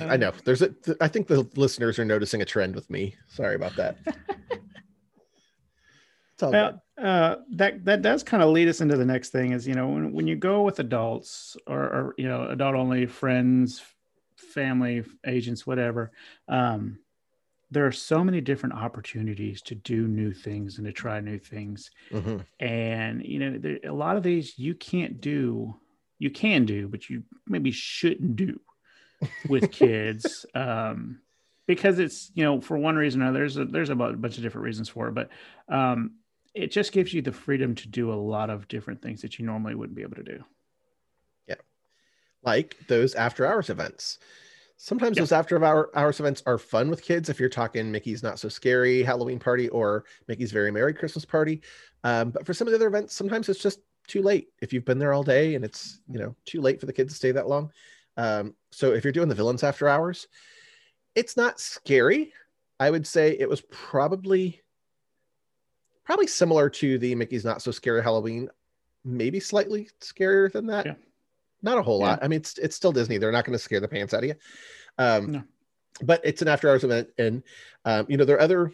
um, I know there's a, I think the listeners are noticing a trend with me. Sorry about that. well, uh, that that does kind of lead us into the next thing is you know when, when you go with adults or, or you know adult only friends family agents, whatever. Um, there are so many different opportunities to do new things and to try new things. Mm-hmm. And, you know, there, a lot of these you can't do, you can do, but you maybe shouldn't do with kids. um, because it's, you know, for one reason or another, there's a, there's a bunch of different reasons for it, but um, it just gives you the freedom to do a lot of different things that you normally wouldn't be able to do. Yeah. Like those after hours events Sometimes those after hour, hours events are fun with kids. If you're talking Mickey's Not So Scary Halloween Party or Mickey's Very Merry Christmas Party, um, but for some of the other events, sometimes it's just too late. If you've been there all day and it's you know too late for the kids to stay that long. Um, so if you're doing the villains after hours, it's not scary. I would say it was probably probably similar to the Mickey's Not So Scary Halloween, maybe slightly scarier than that. Yeah. Not a whole yeah. lot. I mean, it's it's still Disney. They're not going to scare the pants out of you. Um, no. But it's an after hours event, and um, you know there are other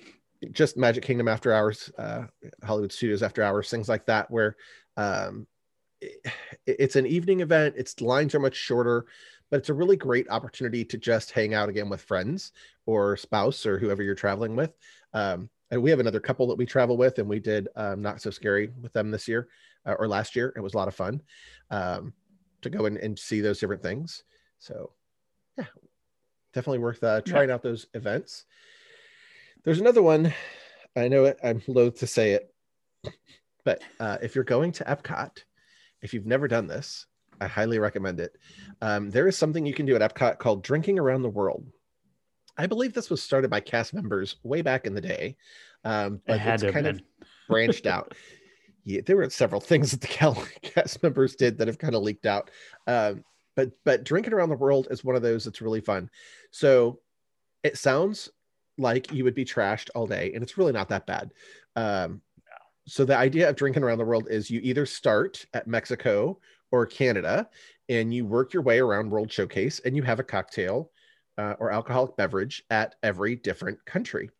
just Magic Kingdom after hours, uh, Hollywood Studios after hours, things like that, where um, it, it's an evening event. Its lines are much shorter, but it's a really great opportunity to just hang out again with friends or spouse or whoever you're traveling with. Um, and we have another couple that we travel with, and we did um, not so scary with them this year uh, or last year. It was a lot of fun. Um, to go in and see those different things. So, yeah, definitely worth uh, trying yeah. out those events. There's another one. I know it. I'm loath to say it. but uh, if you're going to Epcot, if you've never done this, I highly recommend it. Um, there is something you can do at Epcot called Drinking Around the World. I believe this was started by cast members way back in the day, um, but it's kind of branched out. Yeah, there were several things that the cast members did that have kind of leaked out. Um, but but drinking around the world is one of those that's really fun. So it sounds like you would be trashed all day, and it's really not that bad. Um, so the idea of drinking around the world is you either start at Mexico or Canada, and you work your way around World Showcase, and you have a cocktail uh, or alcoholic beverage at every different country.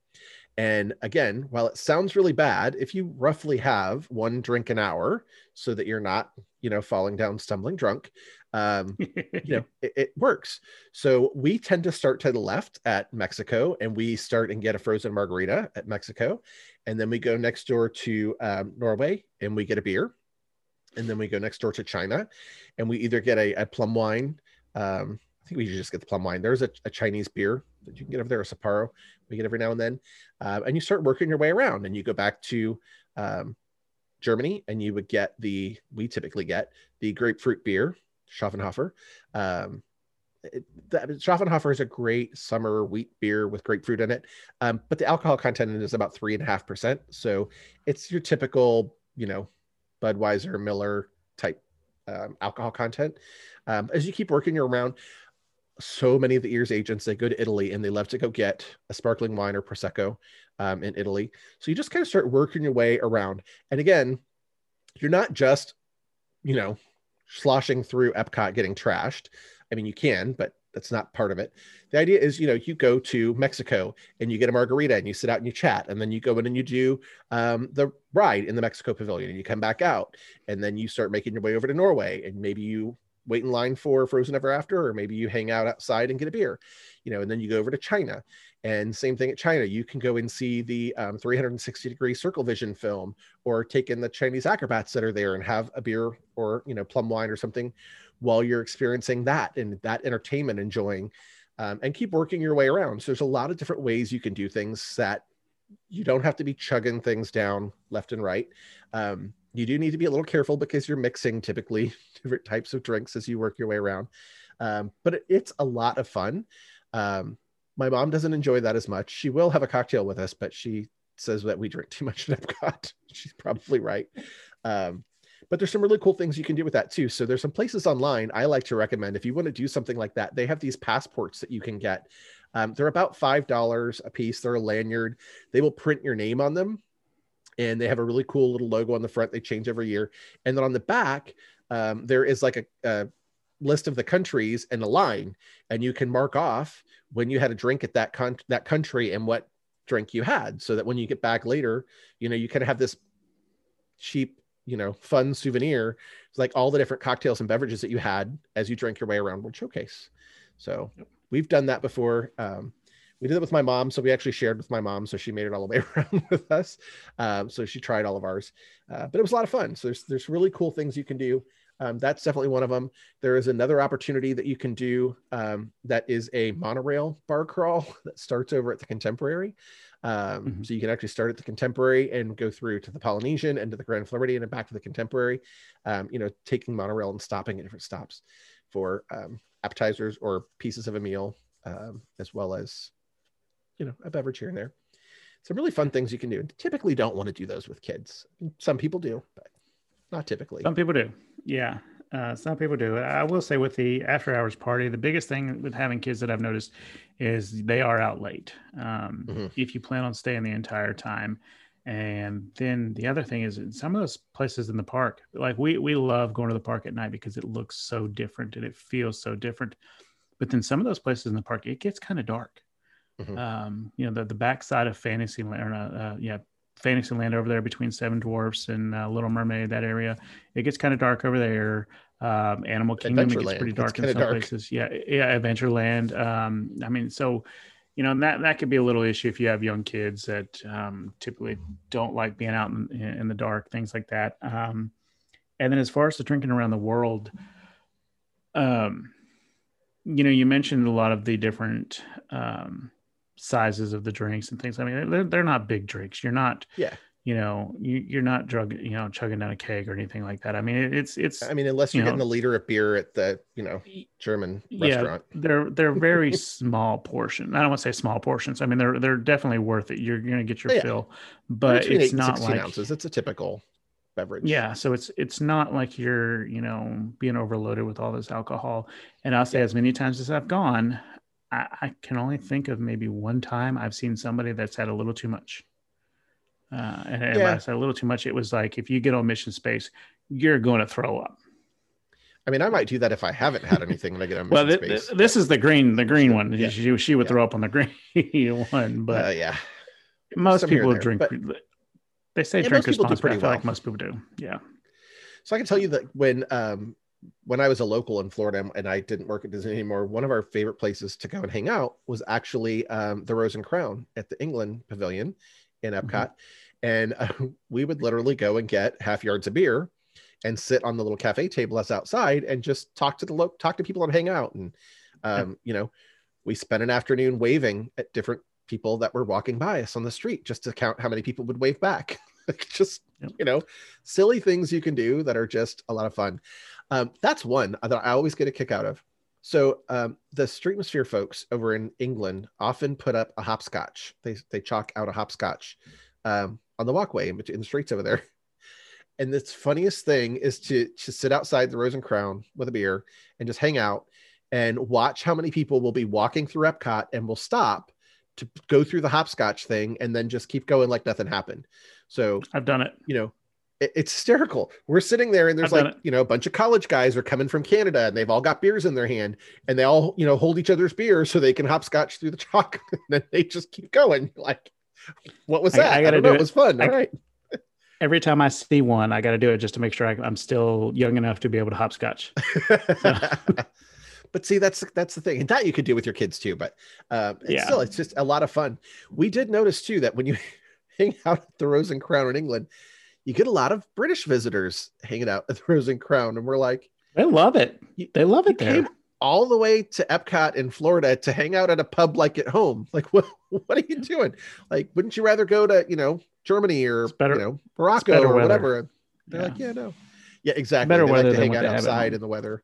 And again, while it sounds really bad, if you roughly have one drink an hour so that you're not, you know, falling down stumbling drunk, um, you know, it, it, works. So we tend to start to the left at Mexico and we start and get a frozen margarita at Mexico. And then we go next door to um, Norway and we get a beer. And then we go next door to China and we either get a, a plum wine. Um, think we should just get the plum wine. There's a, a Chinese beer that you can get over there, a Sapporo we get every now and then. Uh, and you start working your way around and you go back to um, Germany and you would get the, we typically get the grapefruit beer, Schöfferhofer. Um, it, Schöfferhofer is a great summer wheat beer with grapefruit in it, um, but the alcohol content is about three and a half percent. So it's your typical, you know, Budweiser, Miller type um, alcohol content. Um, as you keep working your around, so many of the ears agents they go to italy and they love to go get a sparkling wine or prosecco um, in italy. So you just kind of start working your way around. And again you're not just you know sloshing through epcot getting trashed. I mean you can but that's not part of it. The idea is you know you go to mexico and you get a margarita and you sit out and you chat. And then you go in and you do um, the ride in the mexico pavilion and you come back out. And then you start making your way over to norway and maybe you wait in line for Frozen Ever After, or maybe you hang out outside and get a beer, you know, and then you go over to China. And same thing at China, you can go and see the um, 360 degree circle vision film, or take in the Chinese acrobats that are there and have a beer or you know plum wine or something while you're experiencing that and that entertainment, enjoying, um, and keep working your way around. So there's a lot of different ways you can do things that you don't have to be chugging things down left and right. Um, you do need to be a little careful because you're mixing typically different types of drinks as you work your way around. Um, but it, it's a lot of fun. Um, my mom doesn't enjoy that as much. She will have a cocktail with us, but she says that we drink too much at Epcot. She's probably right. Um, but there's some really cool things you can do with that too. So there's some places online I like to recommend if you want to do something like that. They have these passports that you can get. Um, they're about five dollars a piece. They're a lanyard. They will print your name on them and they have a really cool little logo on the front. They change every year, and then on the back um, there is like a, a, list of the countries and a line, and you can mark off when you had a drink at that con- that country and what drink you had, so that when you get back later, you know you kind of have this cheap, you know, fun souvenir. It's like all the different cocktails and beverages that you had as you drink your way around World Showcase. So we've done that before. Um, we did it with my mom so we actually shared with my mom so she made it all the way around with us. Um, so she tried all of ours. Uh, but it was a lot of fun. So there's there's really cool things you can do. Um, that's definitely one of them. There is another opportunity that you can do um, that is a monorail bar crawl that starts over at the contemporary. Um, mm-hmm. so you can actually start at the contemporary and go through to the polynesian and to the grand floridian and back to the contemporary. Um, you know taking monorail and stopping at different stops for um, appetizers or pieces of a meal as well as you know, a beverage here and there. Some really fun things you can do. Typically, don't want to do those with kids. Some people do, but not typically. Some people do. Yeah. Uh, some people do. I will say with the after hours party, the biggest thing with having kids that I've noticed is they are out late. Um, mm-hmm. If you plan on staying the entire time, and then the other thing is some of those places in the park, like we we love going to the park at night because it looks so different and it feels so different. But then some of those places in the park, it gets kind of dark. Mm-hmm. Um, you know, the the backside of Fantasyland, or, uh, uh, yeah, Fantasyland over there between Seven Dwarfs and uh, Little Mermaid, that area, it gets kind of dark over there. Um, Animal Kingdom, it gets pretty dark in some dark. places. Yeah, yeah, Adventureland. Um, I mean, so you know that that could be a little issue if you have young kids that um, typically don't like being out in, in the dark, things like that. Um, and then as far as the drinking around the world, um, you know, you mentioned a lot of the different um, sizes of the drinks and things. I mean, they're, they're not big drinks. You're not, yeah, you know, you, are not drug, you know, chugging down a keg or anything like that. I mean, it, it's it's. I mean, unless you're you know, getting a liter of beer at the you know German yeah, restaurant. they're they're very small portion. I don't want to say small portions. I mean, they're they're definitely worth it. You're gonna get your oh, yeah. fill, but it's not like ounces. It's a typical beverage. Yeah, so it's it's not like you're you know being overloaded with all this alcohol. And I'll say yeah. as many times as I've gone, I, I can only think of maybe one time I've seen somebody that's had a little too much. Uh, and, yeah. I said a little too much, it was like if you get on mission space, you're going to throw up. I mean, I might do that if I haven't had anything and I get on mission well, th- space. this is the green, the green one. Yeah. She, she would yeah. throw up on the green one, but uh, yeah, most Some people drink. They say drink responsibly. I feel well. like most people do. Yeah. So I can tell you that when um, when I was a local in Florida and I didn't work at Disney anymore, one of our favorite places to go and hang out was actually um, the Rose and Crown at the England Pavilion in Epcot. Mm-hmm and uh, we would literally go and get half yards of beer and sit on the little cafe table that's outside and just talk to the lo- talk to people and hang out. And um, you know we spent an afternoon waving at different people that were walking by us on the street just to count how many people would wave back. Just yep. you know silly things you can do that are just a lot of fun um, that's one that i always get a kick out of so um, the streetmosphere folks over in england often put up a hopscotch they, they chalk out a hopscotch um, on the walkway in, in the streets over there. And the funniest thing is to to sit outside the Rose and Crown with a beer and just hang out and watch how many people will be walking through Epcot and will stop to go through the hopscotch thing and then just keep going like nothing happened. So I've done it. You know, it's hysterical. We're sitting there and there's like, you know, a bunch of college guys are coming from Canada and they've all got beers in their hand and they all, you know, hold each other's beer so they can hopscotch through the chalk. and then they just keep going. Like, what was that? I, I gotta I do know. it. It was fun. I, All right. Every time I see one, I got to do it just to make sure I, am still young enough to be able to hopscotch. So. but see, that's that's the thing, and that you could do with your kids too. But uh, yeah. still, it's just a lot of fun. We did notice too that when you hang out at the Rose and Crown in England, you get a lot of British visitors hanging out at the Rose and Crown, and we're like, they love it. They love it there all the way to Epcot in Florida to hang out at a pub like at home. Like, what what are you doing? Like, wouldn't you rather go to, you know, Germany or better, you know, Morocco or weather. whatever? They're yeah. like, yeah, no. Yeah, exactly. Better they weather like to hang out outside in the weather.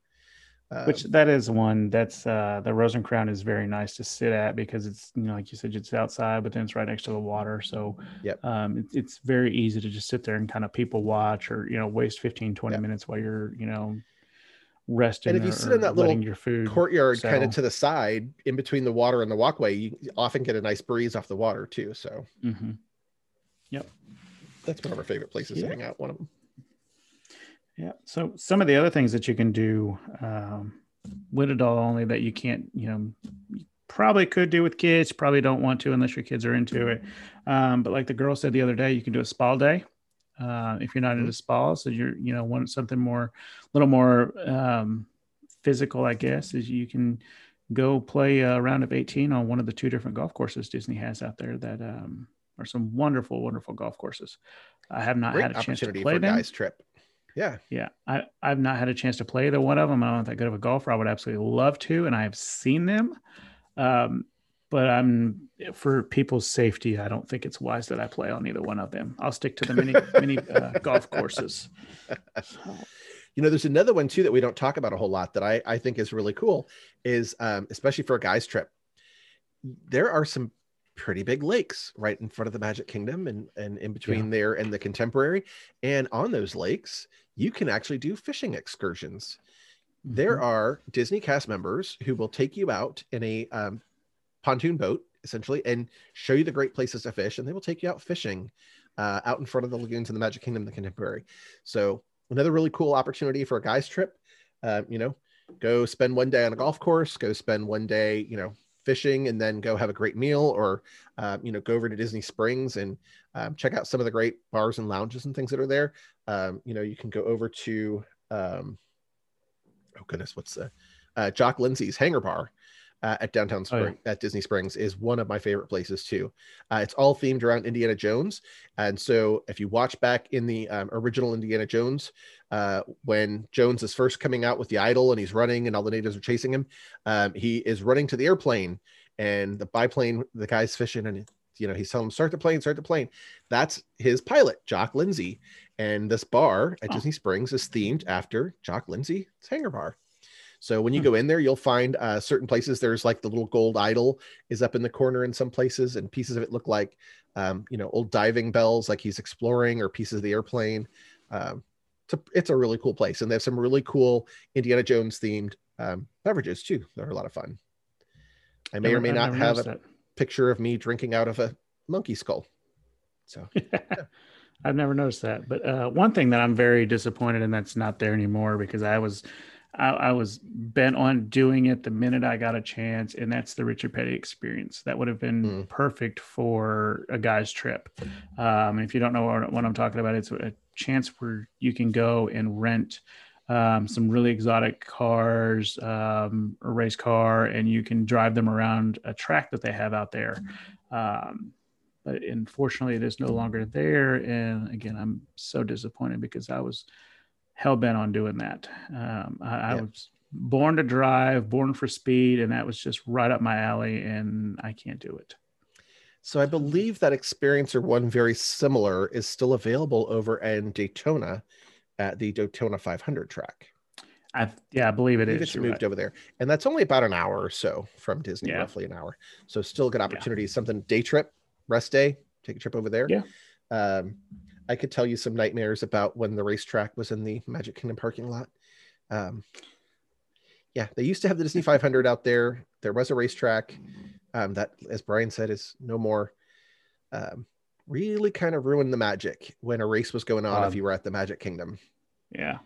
Um, Which that is one that's uh the Rose and Crown is very nice to sit at because it's you know like you said it's outside but then it's right next to the water so yep. um it, it's very easy to just sit there and kind of people watch or you know waste 15 20 yep. minutes while you're you know resting. And if you sit in that little your food courtyard kind of to the side in between the water and the walkway, you often get a nice breeze off the water too. So, mm-hmm. yep, that's one of our favorite places yeah. to hang out. One of them. Yeah. So some of the other things that you can do um, with adult only that you can't, you know, you probably could do with kids. Probably don't want to unless your kids are into it. Um, but like the girl said the other day, you can do a spa day. Uh, if you're not into mm-hmm. spas, so you're you know want something more, a little more um, physical, I guess, is you can go play a round of 18 on one of the two different golf courses Disney has out there that um, are some wonderful, wonderful golf courses. I have not Great had a chance to play them. Guys trip. Yeah. Yeah. I, I've not had a chance to play the one of them. I'm not that good of a golfer. I would absolutely love to. And I have seen them. Um, but I'm for people's safety. I don't think it's wise that I play on either one of them. I'll stick to the mini mini uh, golf courses. You know, there's another one too that we don't talk about a whole lot that I I think is really cool. Is um, especially for a guy's trip. There are some pretty big lakes right in front of the Magic Kingdom and and in between yeah. there and the Contemporary, and on those lakes you can actually do fishing excursions. There mm-hmm. are Disney cast members who will take you out in a um, pontoon boat essentially and show you the great places to fish and they will take you out fishing uh, out in front of the lagoons in the magic kingdom the contemporary so another really cool opportunity for a guy's trip uh, you know go spend one day on a golf course go spend one day you know fishing and then go have a great meal or uh, you know go over to disney springs and um, check out some of the great bars and lounges and things that are there. Um, you know you can go over to um, oh goodness what's the uh, jock lindsey's hangar bar uh, at downtown Spring oh, yeah. at Disney Springs is one of my favorite places too. Uh, it's all themed around Indiana Jones, and so if you watch back in the um, original Indiana Jones, uh, when Jones is first coming out with the idol and he's running and all the natives are chasing him, um, he is running to the airplane and the biplane, the guy's fishing and you know, he's telling him start the plane, start the plane. That's his pilot, Jock Lindsey. And this bar at Oh. Disney Springs is themed after Jock Lindsey's hangar bar. So when you Hmm. go in there, you'll find uh, certain places. There's like the little gold idol is up in the corner in some places, and pieces of it look like, um, you know, old diving bells, like he's exploring, or pieces of the airplane. Um, it's a, it's a really cool place, and they have some really cool Indiana Jones themed um, beverages too. They're a lot of fun. I may or may not have a noticed picture of me drinking out of a monkey skull. So that. I've never noticed that. But uh, one thing that I'm very disappointed in that's not there anymore because I was I, I was bent on doing it the minute I got a chance, and that's the Richard Petty experience. That would have been Mm. perfect for a guy's trip. Um, and if you don't know what, what I'm talking about, it's a chance where you can go and rent um, some really exotic cars, um, a race car, and you can drive them around a track that they have out there. Um, but unfortunately, it is no longer there. And again, I'm so disappointed because I was hell bent on doing that. Um, I, I was born to drive, born for speed, and that was just right up my alley, and I can't do it. So I believe that experience or one very similar is still available over in Daytona at the Daytona 500 track. I yeah, I believe I it believe is. it's moved right. over there, and that's only about an hour or so from Disney, Yeah. roughly an hour. So still a good opportunity. Something day trip, rest day, take a trip over there. Yeah. Um, I could tell you some nightmares about when the racetrack was in the Magic Kingdom parking lot. Um, yeah, they used to have the Disney 500 out there. There was a racetrack um, that, as Brian said, is no more. Um, really kind of ruined the magic when a race was going on if Um, you were at the Magic Kingdom Yeah,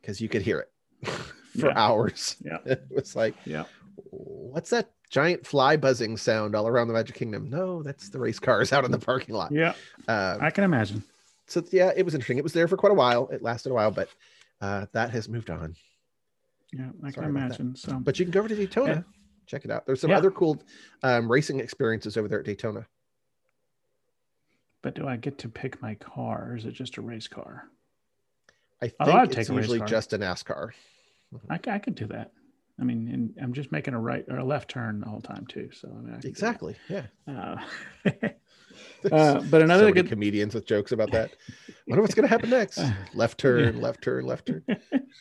because you could hear it for Yeah. hours. Yeah. it was like, yeah. what's that giant fly buzzing sound all around the Magic Kingdom? No, that's the race cars out in the parking lot. Yeah, Um, I can imagine. So yeah, it was interesting. It was there for quite a while. It lasted a while, but uh, that has moved on. Yeah, I Sorry can about that. imagine. So, But you can go over to Daytona, Yeah. check it out. There's some Yeah. other cool um, racing experiences over there at Daytona. but do I get to pick my car? Or is it just a race car? I Oh, think I'd it's usually just a NASCAR. I I could do that. I mean, and I'm just making a right or a left turn the whole time too. So I mean, I do. Exactly. Yeah. Uh, Uh, but another so good- comedians with jokes about that. Wonder what's going to happen next. Left turn, left turn, left turn.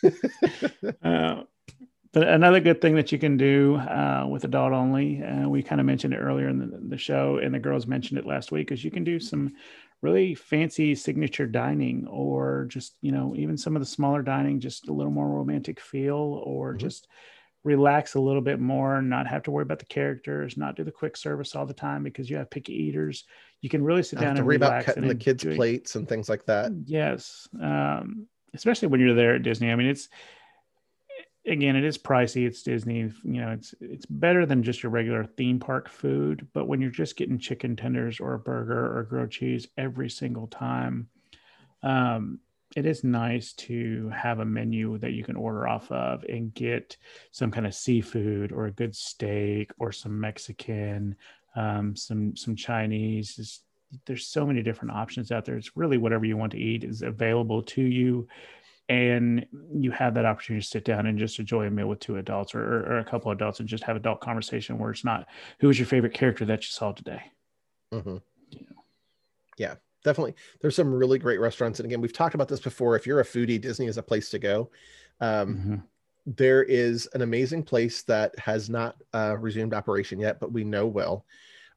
uh, but another good thing that you can do uh, with adult only, uh, we kind of mentioned it earlier in the, the show, and the girls mentioned it last week, is you can do some really fancy signature dining, or just you know even some of the smaller dining, just a little more romantic feel, or Mhm. just relax a little bit more, not have to worry about the characters, not do the quick service all the time because you have picky eaters. You can really sit down and worry about relax cutting the kids' plates and things like that. Yes. Um, especially when you're there at Disney. I mean, it's again, it is pricey. It's Disney. You know, it's it's better than just your regular theme park food. But when you're just getting chicken tenders or a burger or grilled cheese every single time, um, it is nice to have a menu that you can order off of and get some kind of seafood or a good steak or some Mexican, um, some some Chinese. It's- there's so many different options out there. It's really whatever you want to eat is available to you, and you have that opportunity to sit down and just enjoy a meal with two adults or, or, or a couple of adults and just have adult conversation where it's not who was your favorite character that you saw today. Mhm. Yeah. Yeah, definitely. There's some really great restaurants. And again, we've talked about this before. If you're a foodie, Disney is a place to go. Um, Mhm. there is an amazing place that has not uh, resumed operation yet, but we know will.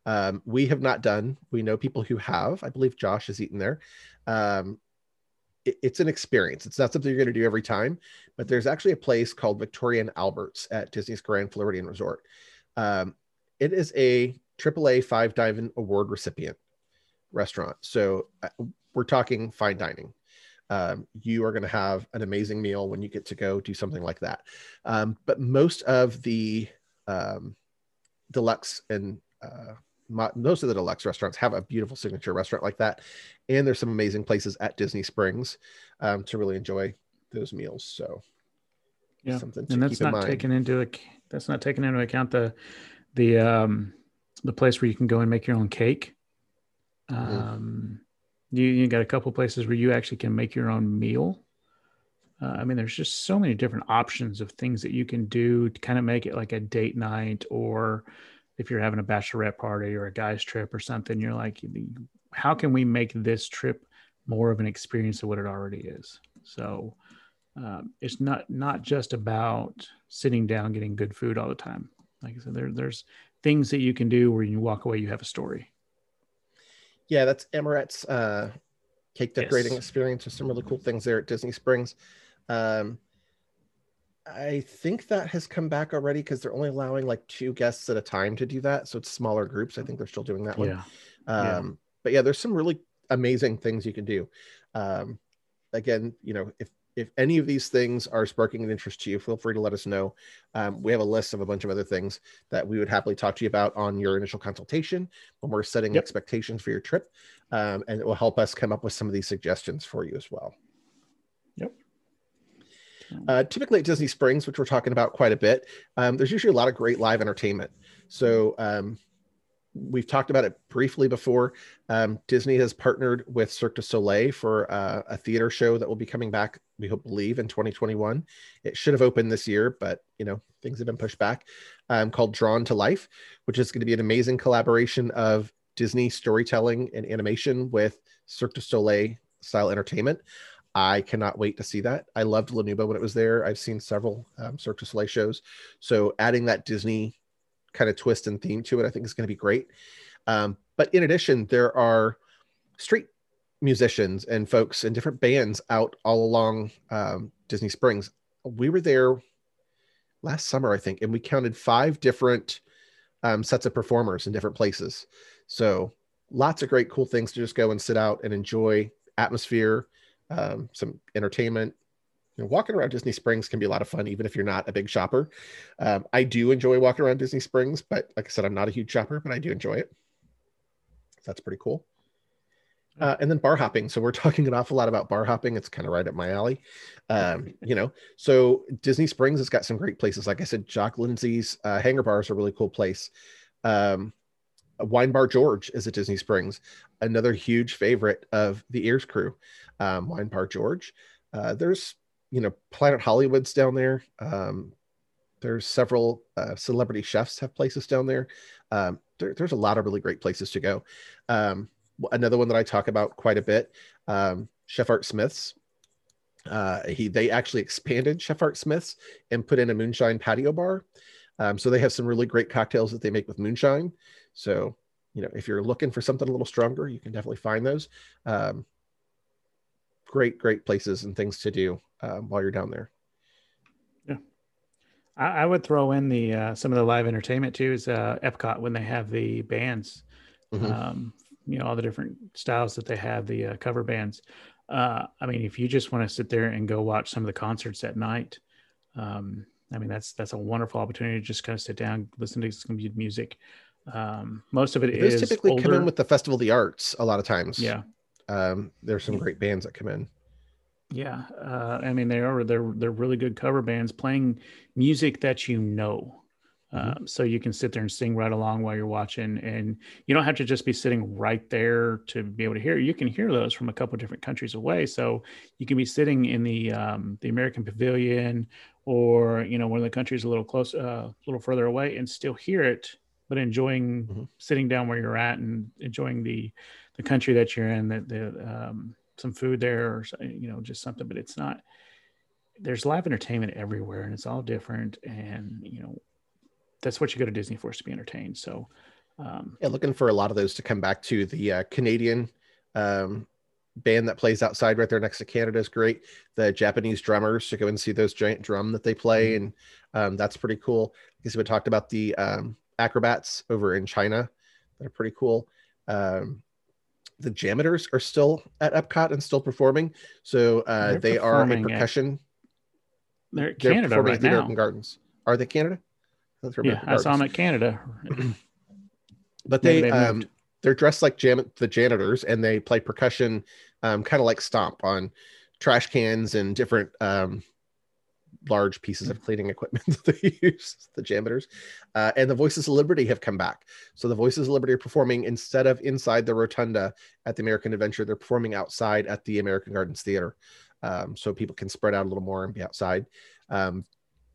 Um, we have not done. We know people who have. I believe Josh has eaten there. Um, it- it's an experience. It's not something you're going to do every time, but there's actually a place called Victoria and Alberts at Disney's Grand Floridian Resort. Um, it is a AAA Five Diamond Award recipient restaurant. So uh, we're talking fine dining. Um, you are going to have an amazing meal when you get to go do something like that. Um, but most of the um, deluxe and uh, mo- most of the deluxe restaurants have a beautiful signature restaurant like that. And there's some amazing places at Disney Springs um, to really enjoy those meals. So Yeah. something to and that's in not mind. taken into that's not taken into account the the um the place where you can go and make your own cake Um you you got a couple places where you actually can make your own meal uh, i mean there's just so many different options of things that you can do to kind of make it like a date night or if you're having a bachelorette party or a guy's trip or something, you're like, how can we make this trip more of an experience of what it already is? So um, it's not not just about sitting down getting good food all the time. Like I said, there, there's things that you can do where you walk away, you have a story. Yeah, that's Amorette's uh, cake decorating yes. experience. There's some really cool things there at Disney Springs. Um, I think that has come back already because they're only allowing like two guests at a time to do that. So it's smaller groups. I think they're still doing that one. Yeah. Um, yeah. But yeah, there's some really amazing things you can do. Um, again, you know, if if any of these things are sparking an interest to you, feel free to let us know. Um, we have a list of a bunch of other things that we would happily talk to you about on your initial consultation when we're setting yep. expectations for your trip. Um, and it will help us come up with some of these suggestions for you as well. Yep. Uh, typically at Disney Springs, which we're talking about quite a bit, um, there's usually a lot of great live entertainment. So um, we've talked about it briefly before. Um, Disney has partnered with Cirque du Soleil for uh, a theater show that will be coming back, we hope believe, in 2021. It should have opened this year, but you know things have been pushed back. Um, called Drawn to Life, which is going to be an amazing collaboration of Disney storytelling and animation with Cirque du Soleil style entertainment. I cannot wait to see that. I loved La Nouba when it was there. I've seen several um, Cirque du Soleil shows, so adding that Disney kind of twist and theme to it, I think is going to be great. Um, but in addition, there are street musicians and folks and different bands out all along um, Disney Springs. We were there last summer, I think, and we counted five different um, sets of performers in different places. So lots of great, cool things to just go and sit out and enjoy atmosphere, um, some entertainment, you know, walking around Disney Springs can be a lot of fun, even if you're not a big shopper. Um, I do enjoy walking around Disney Springs, but like I said, I'm not a huge shopper, but I do enjoy it. That's pretty cool. Uh, and then bar hopping. So we're talking an awful lot about bar hopping. It's kind of right up my alley. Um, you know, so Disney Springs has got some great places. Like I said, Jock Lindsey's uh, Hangar Bar is a really cool place. Um, Wine Bar George is at Disney Springs, another huge favorite of the Ears crew. Um, Wine Bar George. Uh, there's you know, Planet Hollywood's down there. Um, there's several uh, celebrity chefs have places down there. Um, there. There's a lot of really great places to go. Um, another one that I talk about quite a bit, um, Chef Art Smith's. Uh, he they actually expanded Chef Art Smith's and put in a moonshine patio bar. Um, so they have some really great cocktails that they make with moonshine. So you know, if you're looking for something a little stronger, you can definitely find those. Um, great, great places and things to do uh, while you're down there. Yeah, I, I would throw in the uh, some of the live entertainment too. Is uh, Epcot when they have the bands, mm-hmm. um, you know, all the different styles that they have, the uh, cover bands. Uh, I mean, if you just want to sit there and go watch some of the concerts at night, um, I mean, that's that's a wonderful opportunity to just kind of sit down, listen to some good music. Um, most of it Those is typically older. come in with the Festival of the Arts a lot of times. Yeah, um, there's some great bands that come in. Yeah, uh, I mean they are they're they're really good cover bands playing music that you know, mm-hmm. Um, so you can sit there and sing right along while you're watching, and you don't have to just be sitting right there to be able to hear. You can hear those from a couple different countries away, so you can be sitting in the um, the American Pavilion or you know one of the countries a little close, uh, a little further away, and still hear it, but enjoying mm-hmm. sitting down where you're at and enjoying the the country that you're in. That the um, some food there or you know just something but it's not there's live entertainment everywhere and it's all different and you know that's what you go to disney for is to be entertained so um, yeah looking for a lot of those to come back to the uh, canadian um, band that plays outside right there next to canada is great the japanese drummers to go and see those giant drum that they play mm-hmm. and um, that's pretty cool because we talked about the um, acrobats over in china they're pretty cool um, the JAMMitors are still at Epcot and still performing. So uh, they are a percussion. At, they're, they're Canada performing right at the now. American Gardens. Are they Canada? I yeah, I saw them at Canada. but they, they um, they're dressed like jam- the janitors and they play percussion, um, kind of like stomp on trash cans and different um, large pieces of cleaning equipment that they use, the JAMMitors. Uh, and the Voices of Liberty have come back. So the Voices of Liberty are performing instead of inside the rotunda at the American Adventure, they're performing outside at the American Gardens Theater. Um, so people can spread out a little more and be outside. Um,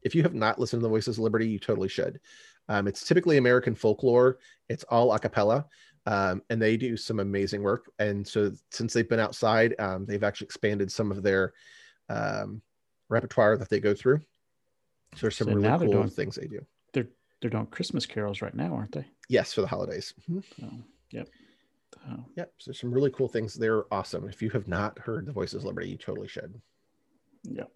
if you have not listened to the Voices of Liberty, you totally should. Um, it's typically American folklore. It's all a cappella, um, and they do some amazing work. And so, since they've been outside, um, they've actually expanded some of their um, repertoire that they go through. So there's some So really cool doing- things they do. They're they're doing Christmas carols right now, aren't they? Yes, for the holidays. Mhm. So, yep. So, Yep. So some really cool things. They're awesome. If you have not heard the Voices of Liberty, you totally should. Yep.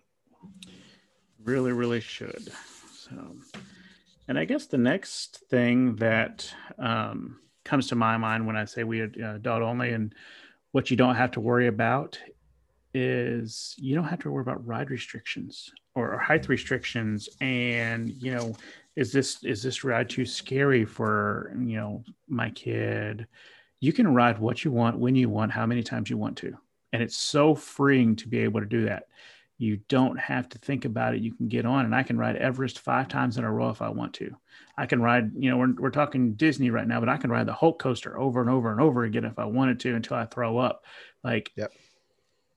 Really, really should. So, and I guess the next thing that um, comes to my mind when I say we are uh, adult only and what you don't have to worry about is you don't have to worry about ride restrictions or, or height mm-hmm. restrictions. And you know is this is this ride too scary for you know my kid? You can ride what you want when you want how many times you want to. And it's so freeing to be able to do that. You don't have to think about it. You can get on and i can ride everest five times in a row if i want to. I can ride you know we're, we're talking disney right now but i can ride the hulk coaster over and over and over again if i wanted to until i throw up. Like Yep.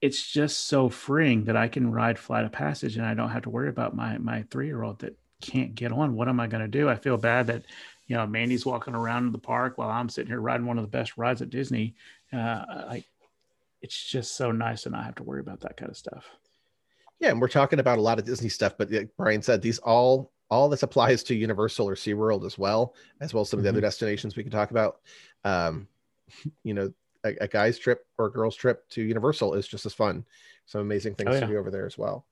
It's just so freeing that i can ride flight of passage and i don't have to worry about my my three year old that can't get on. What am i going to do? I feel bad that you know mandy's walking around in the park while i'm sitting here riding one of the best rides at disney. Uh like it's just so nice to not have to worry about that kind of stuff. Yeah, and we're talking about a lot of Disney stuff, but like Brian said, these all all this applies to Universal or SeaWorld as well, as well as some of the other destinations we can talk about. Um, you know, a, a guy's trip or a girl's trip to Universal is just as fun. Some amazing things Oh, to do over there as well.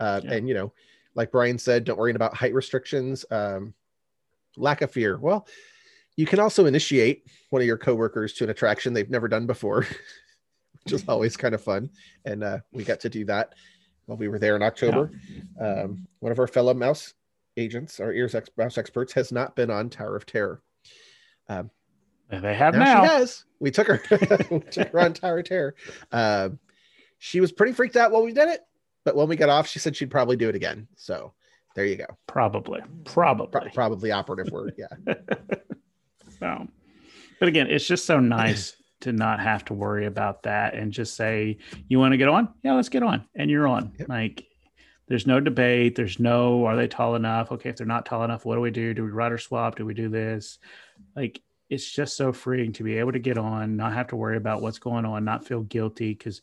Uh, Yeah. And you know, like Brian said, don't worry about height restrictions, um, lack of fear. Well, you can also initiate one of your coworkers to an attraction they've never done before, which is always kind of fun. And uh, we got to do that while we were there in October. Um, one of our fellow mouse agents, our ears ex- mouse experts, has not been on Tower of Terror. And they have Now, now, she has. We took her, we took her on Tower Terror. Um, she was pretty freaked out while we did it, but when we got off, she said she'd probably do it again. So there you go. probably Pro- probably probably operative word. Yeah. So, but again, it's just so nice to not have to worry about that and just say, you want to get on? Yeah, let's get on. And you're on. Yep. Like, there's no debate. There's no, are they tall enough? Okay, if they're not tall enough, what do we do? Do we ride or swap? Do we do this? Like, it's just so freeing to be able to get on, not have to worry about what's going on, not feel guilty because,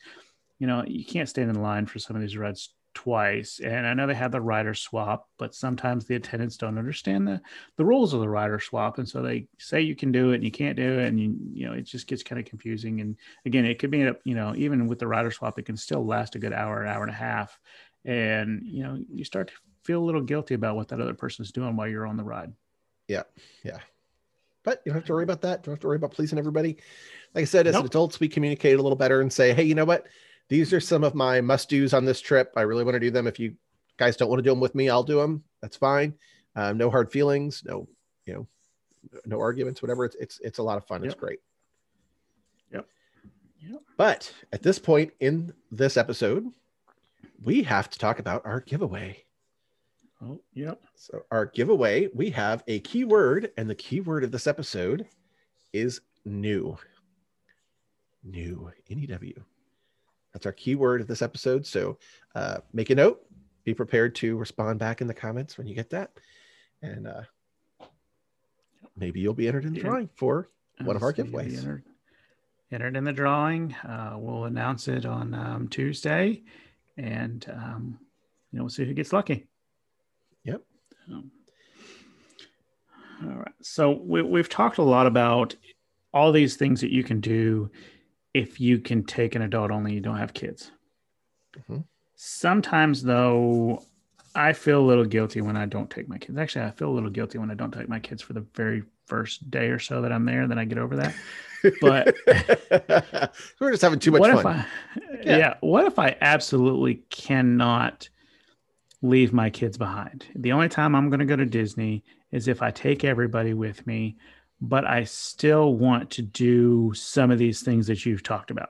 you know, you can't stand in line for some of these rides twice. And I know they have the rider swap, but sometimes the attendants don't understand the the rules of the rider swap, and so they say you can do it and you can't do it, and you you know it just gets kind of confusing. And again, it could be you know even with the rider swap, it can still last a good hour, an hour and a half, and you know you start to feel a little guilty about what that other person's doing while you're on the ride. But you don't have to worry about that. Don't have to worry about pleasing everybody. Like I said, as Nope. adults, we communicate a little better and say, hey, you know what? These are some of my must dos on this trip. I really want to do them. If you guys don't want to do them with me, I'll do them. That's fine. Um, no hard feelings. No, you know, no arguments. Whatever. It's it's it's a lot of fun. It's great. Yep. Yep. But at this point in this episode, we have to talk about our giveaway. Oh, yep. So our giveaway, we have a keyword, and the keyword of this episode is new. New. N-E-W. That's our keyword of this episode. So uh, make a note. Be prepared to respond back in the comments when you get that. And uh, maybe you'll be entered in the drawing for One of our giveaways. Entered, entered in the drawing. Uh, we'll announce it on um, Tuesday, and um, you know we'll see who gets lucky. So, all right. So we, we've talked a lot about all these things that you can do if you can take an adult only. You don't have kids. Mhm. Sometimes though, I feel a little guilty when I don't take my kids. Actually, I feel a little guilty when I don't take my kids for the very first day or so that I'm there. Then I get over that. But we're just having too much what fun. if I, Yeah. yeah. What if I absolutely cannot leave my kids behind? The only time I'm going to go to Disney is if I take everybody with me, but I still want to do some of these things that you've talked about.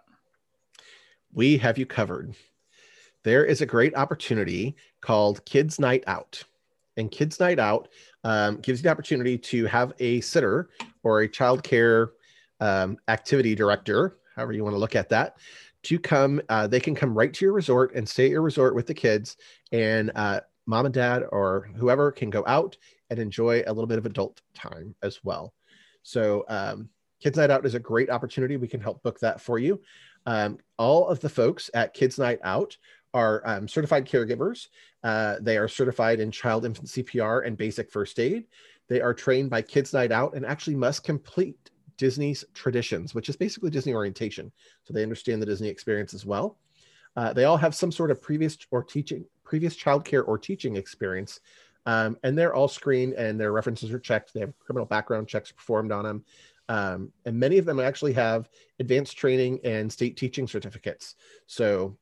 we have you covered. There is a great opportunity called Kids Night Out. And Kids Night Out um, gives you the opportunity to have a sitter or a child care um, activity director, however you want to look at that, to come. Uh, they can come right to your resort and stay at your resort with the kids. And uh, mom and dad or whoever can go out and enjoy a little bit of adult time as well. So, um, Kids Night Out is a great opportunity. We can help book that for you. Um, all of the folks at Kids Night Out are um, certified caregivers. Uh, they are certified in child infant CPR and basic first aid. They are trained by Kids Night Out and actually must complete Disney's traditions, which is basically Disney orientation. So they understand the Disney experience as well. Uh, they all have some sort of previous or teaching, previous childcare or teaching experience. Um, and they're all screened and their references are checked. They have criminal background checks performed on them. Um, and many of them actually have advanced training and state teaching certificates. So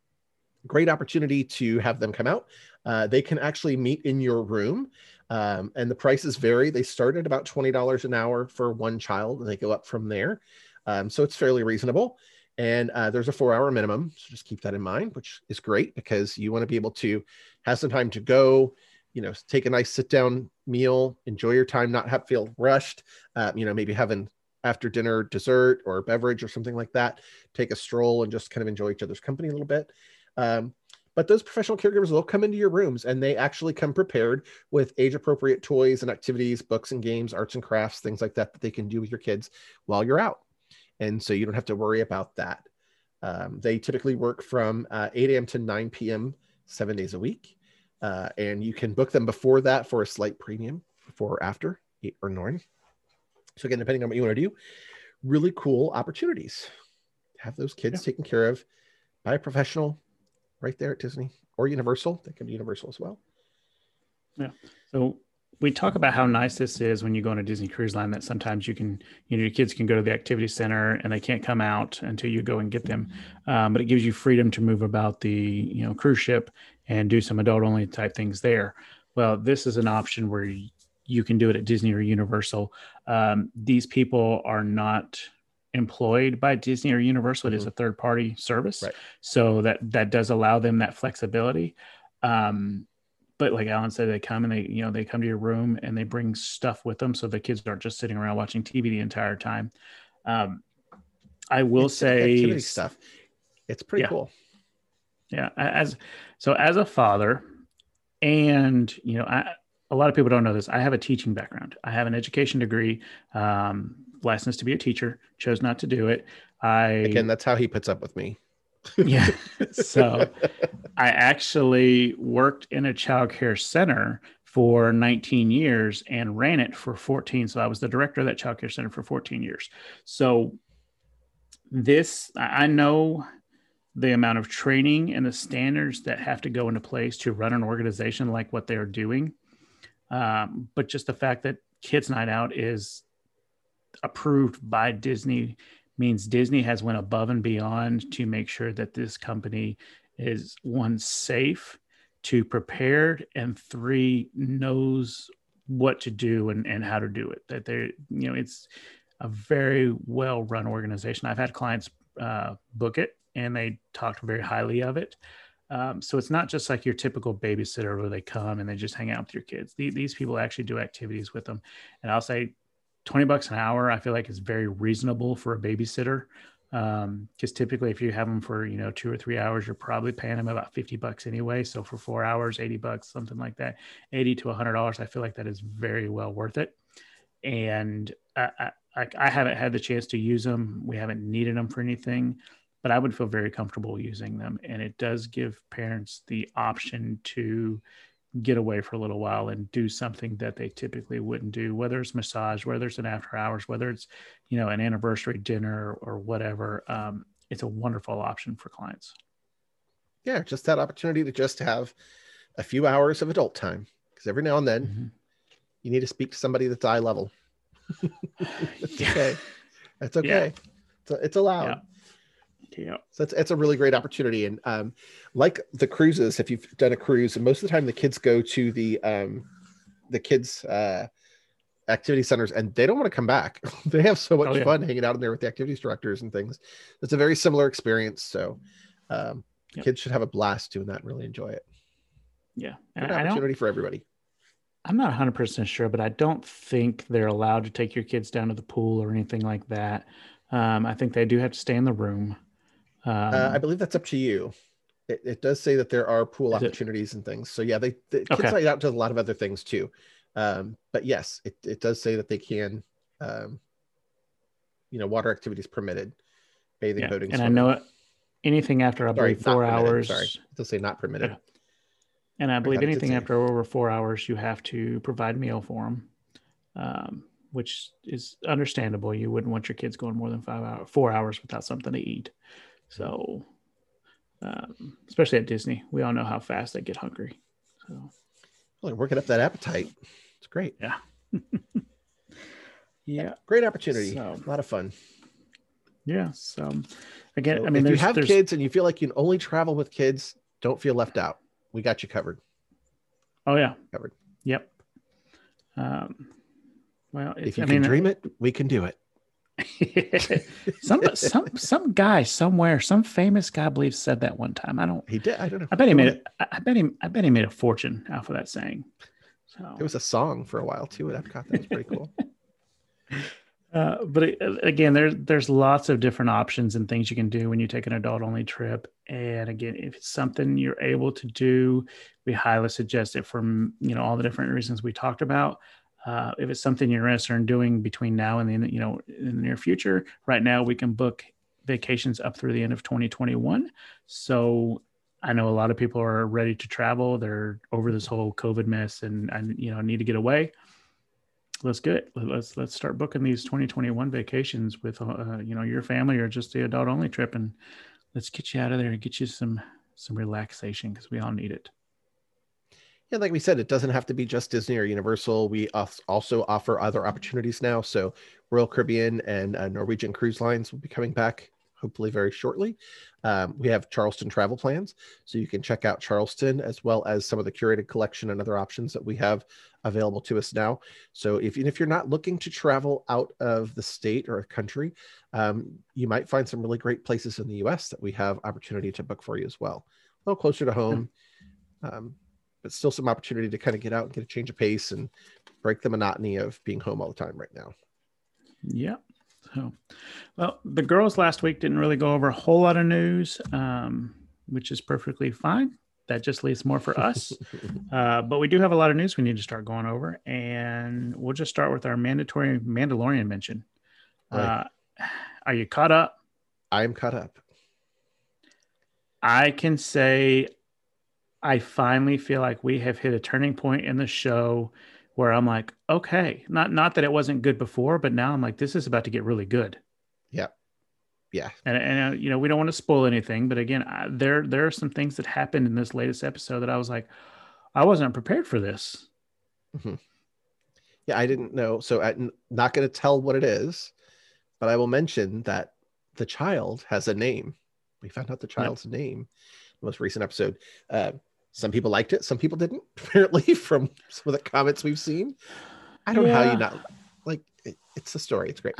great opportunity to have them come out. Uh, they can actually meet in your room. Um, and the prices vary. They start at about $20 an hour for one child and they go up from there. Um, so it's fairly reasonable. And uh, there's a four hour minimum. So just keep that in mind, which is great because you want to be able to have some time to go, you know, take a nice sit down meal, enjoy your time, not have feel rushed, uh, you know, maybe having after dinner dessert or beverage or something like that, take a stroll and just kind of enjoy each other's company a little bit. Um, but those professional caregivers will come into your rooms and they actually come prepared with age appropriate toys and activities, books and games, arts and crafts, things like that that they can do with your kids while you're out. And so you don't have to worry about that. Um, they typically work from uh, 8 a.m. to 9 p.m. seven days a week. Uh, and you can book them before that for a slight premium, before or after, eight or nine. So again, depending on what you want to do, really cool opportunities. To have those kids yeah. taken care of by a professional right there at Disney or Universal. They can be Universal as well. Yeah. So we talk about how nice this is when you go on a Disney Cruise Line. That sometimes you can, you know, your kids can go to the activity center and they can't come out until you go and get them. Um, but it gives you freedom to move about the, you know, cruise ship and do some adult only type things there. Well, this is an option where you can do it at Disney or Universal. Um, these people are not employed by Disney or Universal. Mm-hmm. It is mm-hmm. a third party service. Right. So that that does allow them that flexibility. Um, but like Allen said, they come and they, you know, they come to your room and they bring stuff with them. So the kids aren't just sitting around watching TV the entire time. Um, I will it's say stuff. It's pretty yeah. cool. Yeah. As so as a father and, you know, I, a lot of people don't know this. I have a teaching background. I have an education degree, um, licensed to be a teacher. Chose not to do it. I again, that's how he puts up with me. yeah. So I actually worked in a child care center for 19 years and ran it for 14. So I was the director of that child care center for 14 years. So this, I know the amount of training and the standards that have to go into place to run an organization like what they're doing. Um, but just the fact that Kids Night Out is approved by Disney means Disney has went above and beyond to make sure that this company is one safe, two prepared, and three knows what to do and, and how to do it. That they you know it's a very well run organization. I've had clients uh, book it and they talked very highly of it. Um, so it's not just like your typical babysitter where they come and they just hang out with your kids. These, these people actually do activities with them. And I'll say 20 bucks an hour, I feel like is very reasonable for a babysitter. Um, cause typically if you have them for, you know, two or three hours, you're probably paying them about 50 bucks anyway. So for four hours, 80 bucks, something like that, 80 to a hundred dollars. I feel like that is very well worth it. And I, I, I haven't had the chance to use them. We haven't needed them for anything but I would feel very comfortable using them. And it does give parents the option to get away for a little while and do something that they typically wouldn't do, whether it's massage, whether it's an after hours, whether it's, you know, an anniversary dinner or whatever. Um, it's a wonderful option for clients. Yeah, just that opportunity to just have a few hours of adult time. Because every now and then mm-hmm. you need to speak to somebody that's eye level. it's okay. That's okay. Yeah. It's, it's allowed. Yeah. Yeah. So it's, it's a really great opportunity. And um, like the cruises, if you've done a cruise, most of the time the kids go to the um, the kids uh, activity centers and they don't want to come back. they have so much oh, yeah. fun hanging out in there with the activities directors and things. It's a very similar experience. So um, yep. kids should have a blast doing that and really enjoy it. Yeah. Good opportunity for everybody. I'm not 100% sure, but I don't think they're allowed to take your kids down to the pool or anything like that. Um, I think they do have to stay in the room. Um, uh, I believe that's up to you. It, it, does say that there are pool opportunities it? and things. So yeah, they the kids okay. out to a lot of other things too. Um, but yes, it, it does say that they can, um, you know, water activities permitted, bathing, Yeah. boating. And I know it, anything after I Sorry, believe four hours. Sorry, they'll say not permitted. Yeah. And I believe anything after over four hours, you have to provide meal for them, um, which is understandable. You wouldn't want your kids going more than five hours, four hours without something to eat. So, um, especially at Disney, we all know how fast they get hungry. So, Well, working up that appetite. It's great. yeah, yeah. Great opportunity. So- a lot of fun. yeah. So, again, So I mean, if you have there's, kids and you feel like you can only travel with kids, don't feel left out. We got you covered. oh yeah, Covered. Yep. Um, well, If you I can mean, dream it, we can do it. some some some guy somewhere, some famous guy, I believe, said that one time. I don't. He did. I don't know. I bet he made it. I bet him. I bet he made a fortune off of that saying. So, It was a song for a while too at Epcot. That was pretty cool. uh, but it- again, there's there's lots of different options and things you can do when you take an adult only trip. And again, if it's something you're able to do, we highly suggest it for you know all the different reasons we talked about. Uh, if it's something you're interested in doing between now and the you know in the near future, right now we can book vacations up through the end of 2021. So I know a lot of people are ready to travel. They're over this whole COVID mess and and you know need to get away. Let's get it. Let's let's start booking these 2021 vacations with uh, you know your family or just the adult only trip, and let's get you out of there and get you some some relaxation because we all need it. Yeah, like we said, it doesn't have to be just Disney or Universal. We also offer other opportunities now. So Royal Caribbean and uh, Norwegian Cruise Lines will be coming back hopefully very shortly. Um, we have Charleston travel plans, so you can check out Charleston as well as some of the curated collection and other options that we have available to us now. So if if you're not looking to travel out of the state or a country, um, you might find some really great places in the U.S. that we have opportunity to book for you as well. A little closer to home. Um, but still some opportunity to kind of get out and get a change of pace and break the monotony of being home all the time right now. Yeah. So, well, the girls last week didn't really go over a whole lot of news, um, which is perfectly fine. That just leaves more for us. uh, but we do have a lot of news we need to start going over, and we'll just start with our mandatory Mandalorian mention. Right. Uh, are you caught up? I'm caught up. I can say I finally feel like we have hit a turning point in the show where I'm like, okay, not not that it wasn't good before, but now I'm like, this is about to get really good. Yeah. Yeah. And and uh, you know, we don't want to spoil anything, but again, I, there there are some things that happened in this latest episode that I was like, I wasn't prepared for this. Yeah, I didn't know. So I'm not going to tell what it is, but I will mention that the child has a name. We found out the child's name the most recent episode. Uh, some people liked it, some people didn't, apparently, from some of the comments we've seen. I don't know how you not like it, it's a story. It's great.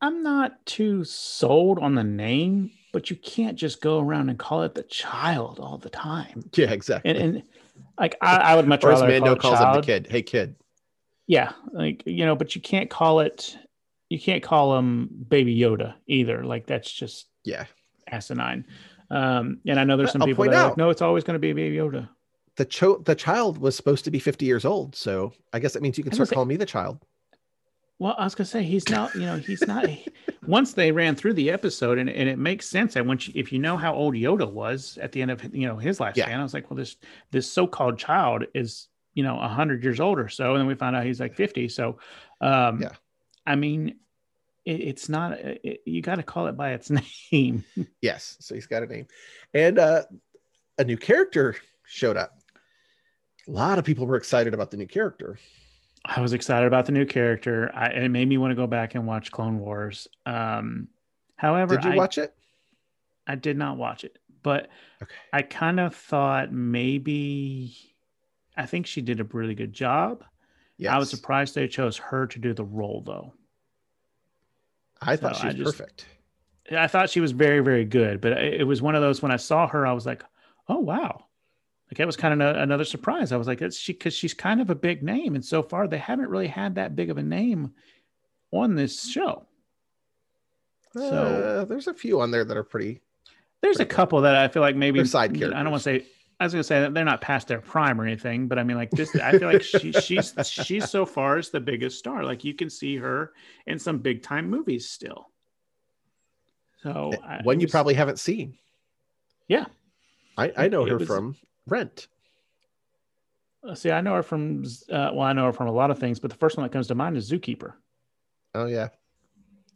I'm not too sold on the name, but you can't just go around and call it the child all the time. Yeah, exactly. And and like I, I would much or rather call Mando it calls child. him the kid. Hey, kid. Yeah, like you know, but you can't call it. You can't call him Baby Yoda either. Like that's just Yeah. asinine. Um, and I know there's some I'll people that like, no, it's always going to be Baby Yoda. The cho- the child was supposed to be 50 years old. So I guess that means you can start calling me the child. Well, I was gonna say he's not. You know, he's not. once they ran through the episode, and, and it makes sense. And once you, if you know how old Yoda was at the end of you know his lifespan, Yeah. I was like, well, this this so-called child is you know hundred years old or so, and then we found out he's like fifty. So, um, Yeah. I mean, it, it's not. It, you got to call it by its name. Yes. So he's got a name. And uh, a new character showed up. A lot of people were excited about the new character. I was excited about the new character. I, it made me want to go back and watch Clone Wars. Um, however, Did you I, watch it? I did not watch it, but Okay. I kind of thought maybe I think she did a really good job. Yes. I was surprised they chose her to do the role though. I thought so she was just- perfect. I thought she was very, very good, but it was one of those when I saw her, I was like, oh wow. Like that was kind of a- another surprise. I was like, it's she because she's kind of a big name, and so far they haven't really had that big of a name on this show. So- Uh, there's a few on there that are pretty. There's a Pretty good. couple that I feel like maybe They're side I don't want to say I was gonna say that they're not past their prime or anything, but I mean, like this, I feel like she, she's she's so far is the biggest star. Like you can see her in some big time movies still. So one you probably haven't seen. Yeah, I I know her was, from Rent. Uh, see, I know her from uh, well, I know her from a lot of things, but the first one that comes to mind is Zookeeper. Oh yeah.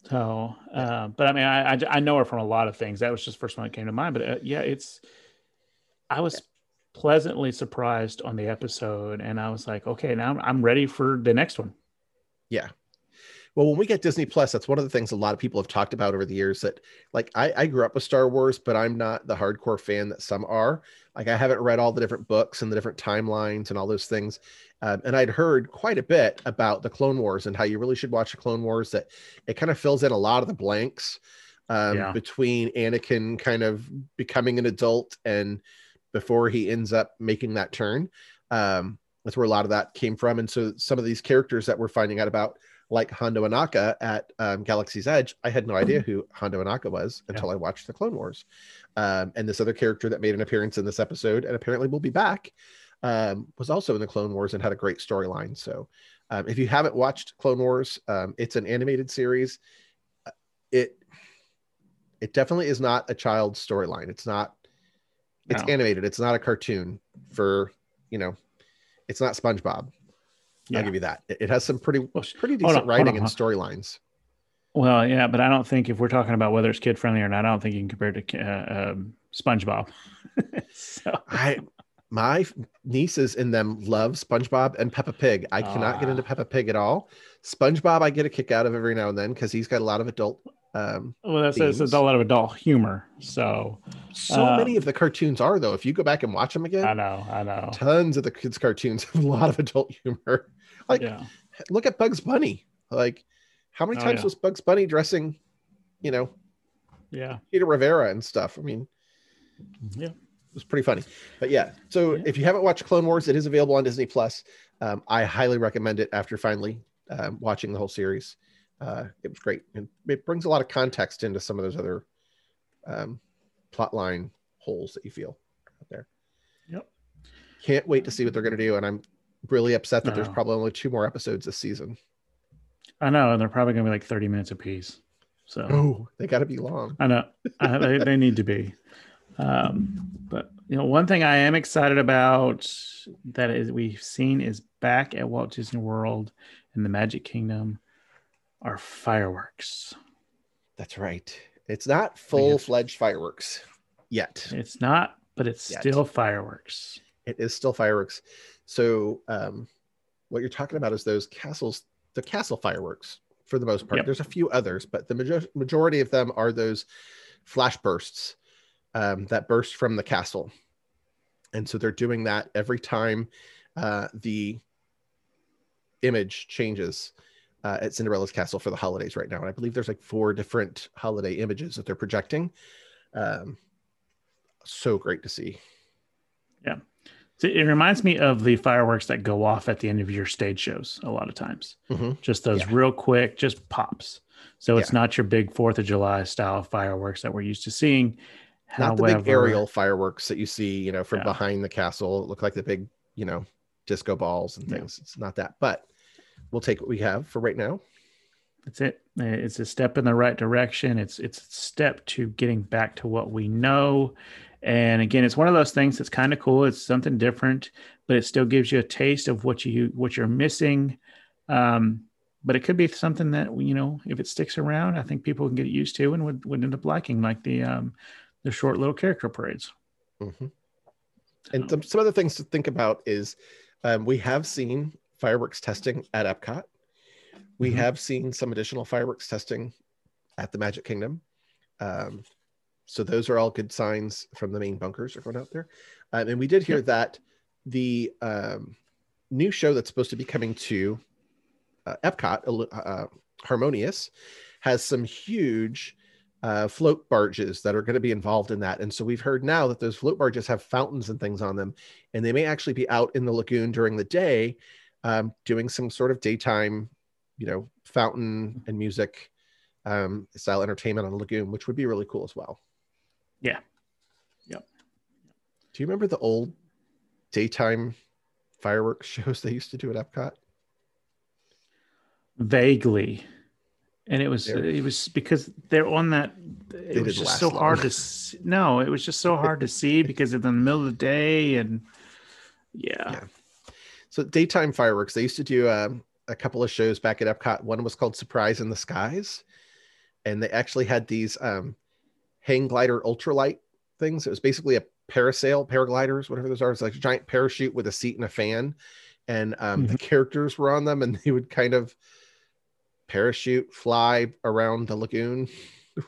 So, uh, but I mean, I, I, I know her from a lot of things. That was just the first one that came to mind. But uh, yeah, it's. I was pleasantly surprised on the episode, and I was like, okay, now I'm ready for the next one. Yeah, well when we get disney plus that's one of the things a lot of people have talked about over the years that like I, I grew up with star wars but i'm not the hardcore fan that some are like i haven't read all the different books and the different timelines and all those things um, and i'd heard quite a bit about the clone wars and how you really should watch the clone wars that it kind of fills in a lot of the blanks um, yeah. between anakin kind of becoming an adult and before he ends up making that turn um, that's where a lot of that came from and so some of these characters that we're finding out about like Hondo Ohnaka at um, Galaxy's Edge, I had no idea who Hondo Ohnaka was until yeah. I watched the Clone Wars. Um, and this other character that made an appearance in this episode and apparently will be back um, was also in the Clone Wars and had a great storyline. So um, if you haven't watched Clone Wars, um, it's an animated series. Uh, it it definitely is not a child storyline. It's not. It's no. animated. It's not a cartoon for you know. It's not SpongeBob yeah. I'll give you that. It, has some pretty pretty decent on, writing and storylines. Well, yeah, but I don't think if we're talking about whether it's kid friendly or not, I don't think you can compare it to uh, um, SpongeBob. so. I my nieces in them love SpongeBob and Peppa Pig. I cannot uh, get into Peppa Pig at all. SpongeBob, I get a kick out of every now and then because he's got a lot of adult. Um, well, that's it's a lot of adult humor. So, so uh, many of the cartoons are though. If you go back and watch them again, I know, I know. Tons of the kids' cartoons have a lot of adult humor. Like, yeah. look at Bugs Bunny. Like, how many oh, times yeah. was Bugs Bunny dressing, you know, yeah, Peter Rivera and stuff? I mean, yeah, it was pretty funny. But yeah, so yeah. if you haven't watched Clone Wars, it is available on Disney Plus. Um, I highly recommend it after finally um, watching the whole series. Uh, it was great, and it brings a lot of context into some of those other um, plot line holes that you feel out there. Yep. Can't wait to see what they're going to do, and I'm really upset that there's probably only two more episodes this season. I know, and they're probably going to be like 30 minutes apiece. So oh, they got to be long. I know I, they, they need to be. Um, but you know, one thing I am excited about that is we've seen is back at Walt Disney World in the Magic Kingdom are fireworks. That's right. It's not full fledged fireworks yet. It's not, but it's yet. still fireworks. It is still fireworks. So um, what you're talking about is those castles, the castle fireworks for the most part. Yep. There's a few others, but the major- majority of them are those flash bursts um, that burst from the castle. And so they're doing that every time uh, the image changes uh, at Cinderella's castle for the holidays right now. And I believe there's like four different holiday images that they're projecting. Um, so great to see. Yeah. So it reminds me of the fireworks that go off at the end of your stage shows a lot of times. Mm-hmm. Just those yeah. real quick, just pops. So it's yeah. not your big Fourth of July style fireworks that we're used to seeing. Not However, the big aerial fireworks that you see, you know, from yeah. behind the castle. look like the big, you know, disco balls and things. It's not that, but we'll take what we have for right now. That's it. It's a step in the right direction. It's it's a step to getting back to what we know and again, it's one of those things that's kind of cool. It's something different, but it still gives you a taste of what you what you're missing. Um, but it could be something that you know, if it sticks around, I think people can get used to and would, would end up liking, like the um, the short little character parades. Mm-hmm. And some, some other things to think about is um, we have seen fireworks testing at Epcot. We mm-hmm. have seen some additional fireworks testing at the Magic Kingdom. Um, so those are all good signs from the main bunkers are going out there. Um, and we did hear yep. that the um, new show that's supposed to be coming to uh, Epcot, uh, Harmonious, has some huge uh, float barges that are going to be involved in that. And so we've heard now that those float barges have fountains and things on them, and they may actually be out in the lagoon during the day, um, doing some sort of daytime, you know, fountain and music um, style entertainment on the lagoon, which would be really cool as well. Yeah. Yep. Do you remember the old daytime fireworks shows they used to do at Epcot? Vaguely. And it was they're, it was because they're on that it was just so long. hard to see. no, it was just so hard to see because it's in the middle of the day and yeah. yeah. So daytime fireworks, they used to do um, a couple of shows back at Epcot. One was called Surprise in the Skies, and they actually had these um, hang glider ultralight things. It was basically a parasail, paragliders, whatever those are. It's like a giant parachute with a seat and a fan, and um, mm-hmm. the characters were on them, and they would kind of parachute fly around the lagoon. it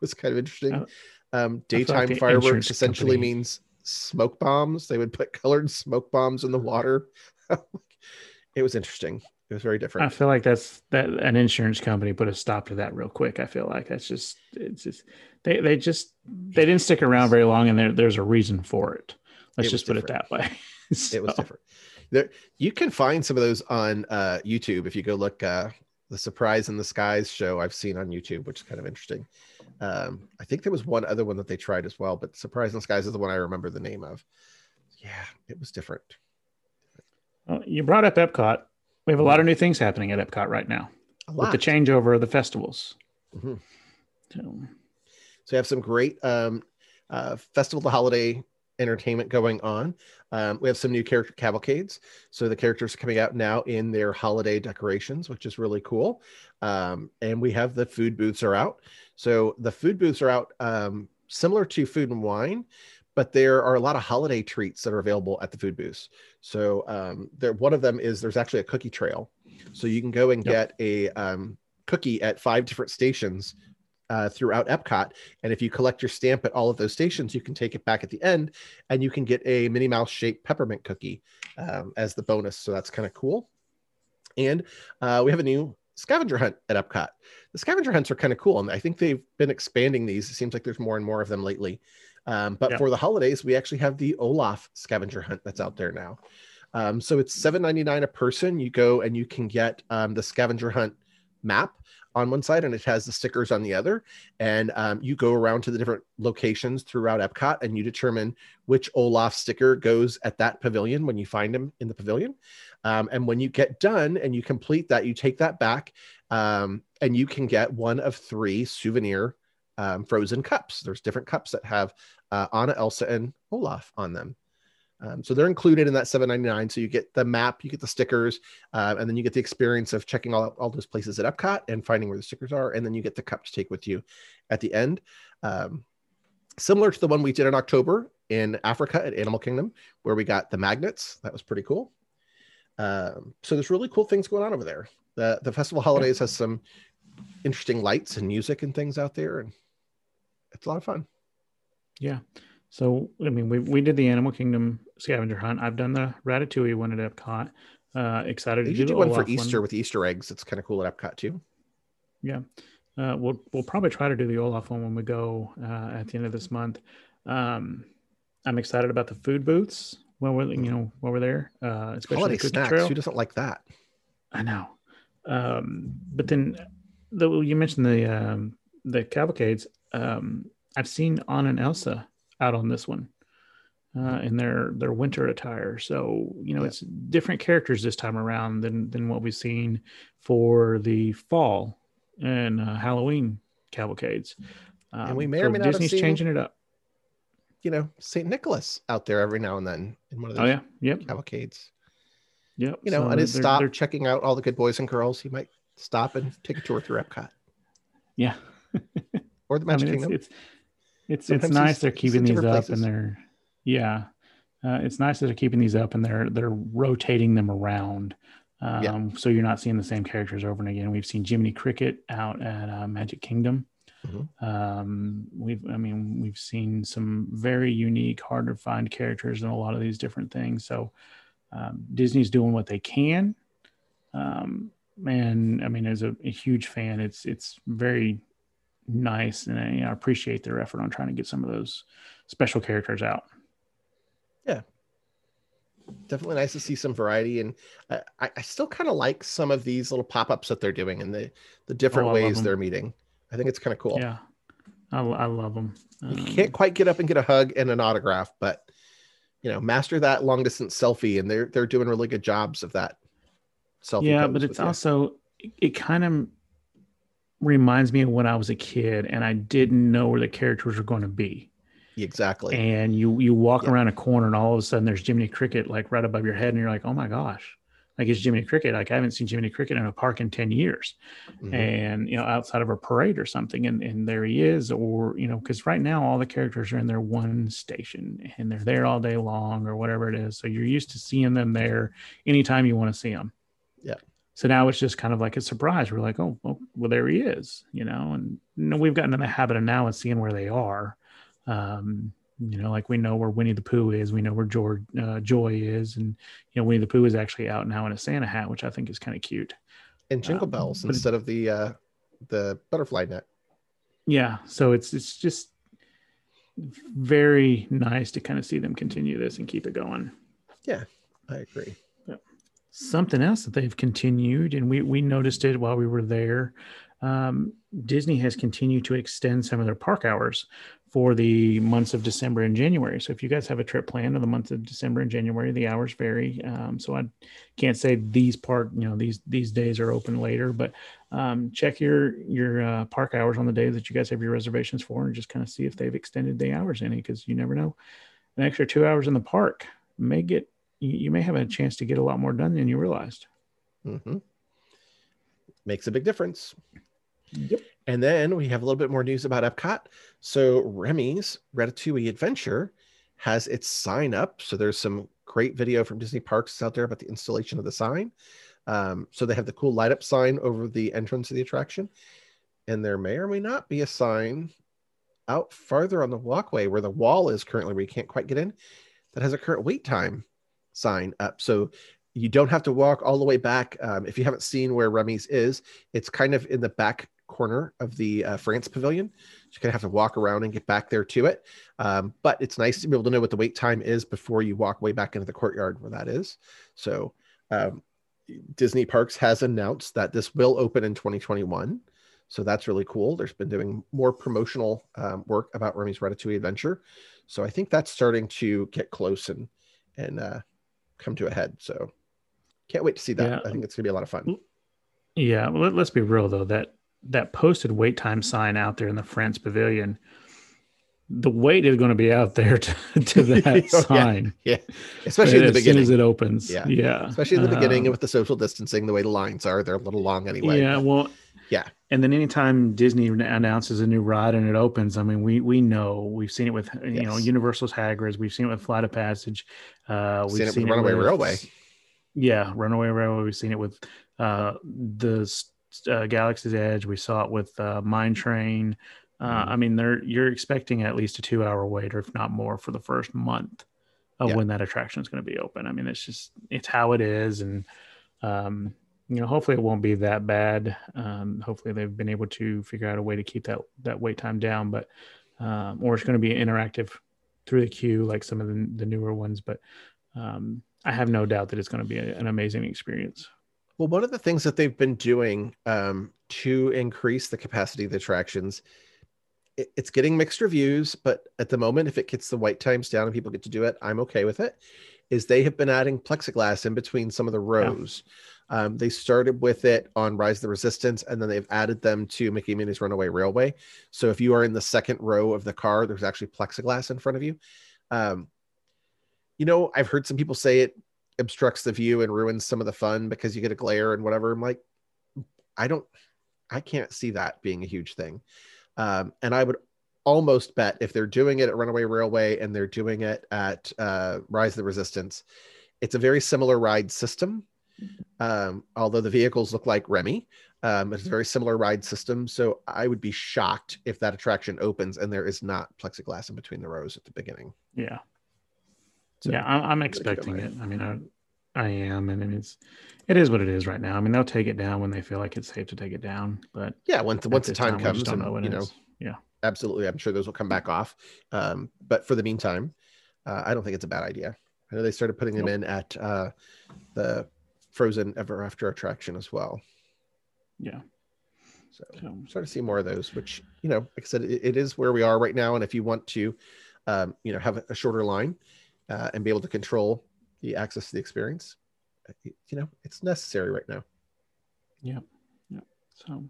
was kind of interesting. Uh, um, daytime like fireworks essentially company. means smoke bombs. They would put colored smoke bombs in the water. it was interesting. It was very different. I feel like that's that an insurance company put a stop to that real quick. I feel like that's just it's just they they just they didn't stick around very long, and there there's a reason for it. Let's it just put different. it that way. so. It was different. There, you can find some of those on uh, YouTube if you go look. Uh, the Surprise in the Skies show I've seen on YouTube, which is kind of interesting. Um, I think there was one other one that they tried as well, but Surprise in the Skies is the one I remember the name of. Yeah, it was different. Well, you brought up Epcot. We have a lot of new things happening at Epcot right now with the changeover of the festivals. Mm-hmm. So. so we have some great um, uh, festival the holiday entertainment going on. Um, we have some new character cavalcades. So the characters are coming out now in their holiday decorations, which is really cool. Um, and we have the food booths are out. So the food booths are out um, similar to food and wine, but there are a lot of holiday treats that are available at the food booths. So um, there, one of them is there's actually a cookie trail. So you can go and yep. get a um, cookie at five different stations uh, throughout Epcot. And if you collect your stamp at all of those stations, you can take it back at the end and you can get a Minnie Mouse shaped peppermint cookie um, as the bonus. So that's kind of cool. And uh, we have a new scavenger hunt at Epcot. The scavenger hunts are kind of cool. And I think they've been expanding these. It seems like there's more and more of them lately. Um, but yeah. for the holidays, we actually have the Olaf scavenger hunt that's out there now. Um, so it's $7.99 a person. You go and you can get um, the scavenger hunt map on one side and it has the stickers on the other. And um, you go around to the different locations throughout Epcot and you determine which Olaf sticker goes at that pavilion when you find him in the pavilion. Um, and when you get done and you complete that, you take that back um, and you can get one of three souvenir um, frozen cups. There's different cups that have uh, Anna, Elsa, and Olaf on them. Um, so they're included in that 7.99. So you get the map, you get the stickers, uh, and then you get the experience of checking all, all those places at Epcot and finding where the stickers are, and then you get the cup to take with you at the end. Um, similar to the one we did in October in Africa at Animal Kingdom, where we got the magnets. That was pretty cool. Um, so there's really cool things going on over there. The the festival holidays has some interesting lights and music and things out there, and it's a lot of fun. Yeah. So I mean, we we did the Animal Kingdom scavenger hunt. I've done the Ratatouille one at Epcot. Uh, excited they to do, do one for Easter one. with Easter eggs. It's kind of cool at Epcot too. Yeah, uh, we'll we'll probably try to do the Olaf one when we go uh, at the end of this month. Um, I'm excited about the food booths when we're you know while we're there, uh, especially holiday the snacks. Trail. Who doesn't like that? I know. Um, but then, the, you mentioned the um, the cavalcades. Um, I've seen Anna and Elsa out on this one uh, in their their winter attire. So you know yeah. it's different characters this time around than than what we've seen for the fall and uh, Halloween cavalcades. Um, and we may or may not Disney's seen, changing it up. You know, Saint Nicholas out there every now and then in one of those oh, yeah. yep. cavalcades. Yep. You know, so and his stop they're... checking out all the good boys and girls. He might stop and take a tour through Epcot. Yeah. or the Magic I mean, Kingdom. It's, it's, it's, it's nice they're keeping these up places. and they're yeah, uh, it's nice that they're keeping these up and they're they're rotating them around. Um, yeah. So you're not seeing the same characters over and again. We've seen Jiminy Cricket out at uh, Magic Kingdom. Mm-hmm. Um, we've, I mean, we've seen some very unique, hard to find characters in a lot of these different things. So um, Disney's doing what they can. Um, and I mean, as a, a, huge fan, it's it's very nice, and I, you know, appreciate their effort on trying to get some of those special characters out. Yeah. Definitely nice to see some variety and i, I still kind of like some of these little pop-ups that they're doing and the the different oh, ways they're meeting. I think it's kind of cool. Yeah. I, I love them. Um, you can't quite get up and get a hug and an autograph but you know, master that long distance selfie, and they're they're doing really good jobs of that. Selfie yeah, but it's also it, it kind of reminds me of when I was a kid and I didn't know where the characters were going to be. Exactly. And you you walk yeah. around a corner and all of a sudden there's Jiminy Cricket like right above your head and you're like, oh my gosh, like it's Jiminy Cricket. Like I haven't seen Jiminy Cricket in a park in 10 years. Mm-hmm. And you know, outside of a parade or something, and, and there he is, or you know, because right now all the characters are in their one station and they're there all day long or whatever it is. So you're used to seeing them there anytime you want to see them. Yeah. So now it's just kind of like a surprise. We're like, oh, well, well there he is, you know, and you know, we've gotten in the habit of now of seeing where they are. Um, you know, like we know where Winnie the Pooh is, we know where George uh, Joy is, and you know Winnie the Pooh is actually out now in a Santa hat, which I think is kind of cute. And jingle um, bells instead of the uh, the butterfly net. Yeah, so it's it's just very nice to kind of see them continue this and keep it going. Yeah, I agree. Something else that they've continued, and we we noticed it while we were there. Um, Disney has continued to extend some of their park hours for the months of December and January. So if you guys have a trip planned in the months of December and January, the hours vary. Um, so I can't say these park, you know, these these days are open later, but um, check your your uh, park hours on the day that you guys have your reservations for, and just kind of see if they've extended the hours any, because you never know. An extra two hours in the park may get you may have a chance to get a lot more done than you realized. Mm-hmm. Makes a big difference. Yep. And then we have a little bit more news about Epcot. So Remy's Ratatouille Adventure has its sign up. So there's some great video from Disney Parks out there about the installation of the sign. Um, so they have the cool light up sign over the entrance of the attraction. And there may or may not be a sign out farther on the walkway where the wall is currently, where you can't quite get in, that has a current wait time sign up. So you don't have to walk all the way back. Um, if you haven't seen where Remy's is, it's kind of in the back corner of the uh, France Pavilion. You're gonna have to walk around and get back there to it. Um, but it's nice to be able to know what the wait time is before you walk way back into the courtyard where that is. So um, Disney Parks has announced that this will open in 2021. So that's really cool. There's been doing more promotional um, work about Remy's Ratatouille Adventure. So I think that's starting to get close and and uh, come to a head. So can't wait to see that. Yeah. I think it's gonna be a lot of fun. Yeah, well, let, us be real though. That that posted wait time sign out there in the France Pavilion, the wait is going to be out there to, to that oh, sign. Yeah. yeah. especially in the beginning as it opens. Yeah, yeah. Especially in the beginning um, with the social distancing, the way the lines are, they're a little long anyway. Yeah, well, yeah. And then anytime Disney announces a new ride and it opens, I mean, we we know we've seen it with you yes. know Universal's Hagrid's, we've seen it with Flight of Passage, uh, we've seen it with Runaway it with, Railway. Yeah, Runaway Railway. We've seen it with uh, the uh, Galaxy's Edge. We saw it with uh, Mine Train. Uh, mm-hmm. I mean, they're you're expecting at least a two hour wait, or if not more, for the first month of yeah. when that attraction is going to be open. I mean, it's just it's how it is, and um, you know, hopefully it won't be that bad. Um, hopefully they've been able to figure out a way to keep that that wait time down, but um, or it's going to be interactive through the queue like some of the, the newer ones. But um, I have no doubt that it's going to be a, an amazing experience. Well, one of the things that they've been doing um, to increase the capacity of the attractions, it, it's getting mixed reviews, but at the moment, if it gets the wait times down and people get to do it, I'm okay with it. Is they have been adding plexiglass in between some of the rows. Yeah. Um, they started with it on Rise of the Resistance, and then they've added them to Mickey Minnie's Runaway Railway. So if you are in the second row of the car, there's actually plexiglass in front of you. Um, you know, I've heard some people say it obstructs the view and ruins some of the fun because you get a glare and whatever. I'm like, I don't, I can't see that being a huge thing. Um, and I would almost bet if they're doing it at Runaway Railway and they're doing it at uh, Rise of the Resistance, it's a very similar ride system. Um, although the vehicles look like Remy, um, it's a very similar ride system. So I would be shocked if that attraction opens and there is not plexiglass in between the rows at the beginning. Yeah. So yeah, I'm, I'm expecting it. I mean, I, I am, and it's it is what it is right now. I mean, they'll take it down when they feel like it's safe to take it down. But yeah, once once the time, time comes, and, know you know, yeah, absolutely, I'm sure those will come back off. Um, but for the meantime, uh, I don't think it's a bad idea. I know they started putting them nope. in at uh, the Frozen Ever After attraction as well. Yeah. So, so start to see more of those, which you know, like I said, it, it is where we are right now. And if you want to, um, you know, have a shorter line, uh, and be able to control the access to the experience, you know, it's necessary right now. Yeah. Yeah. So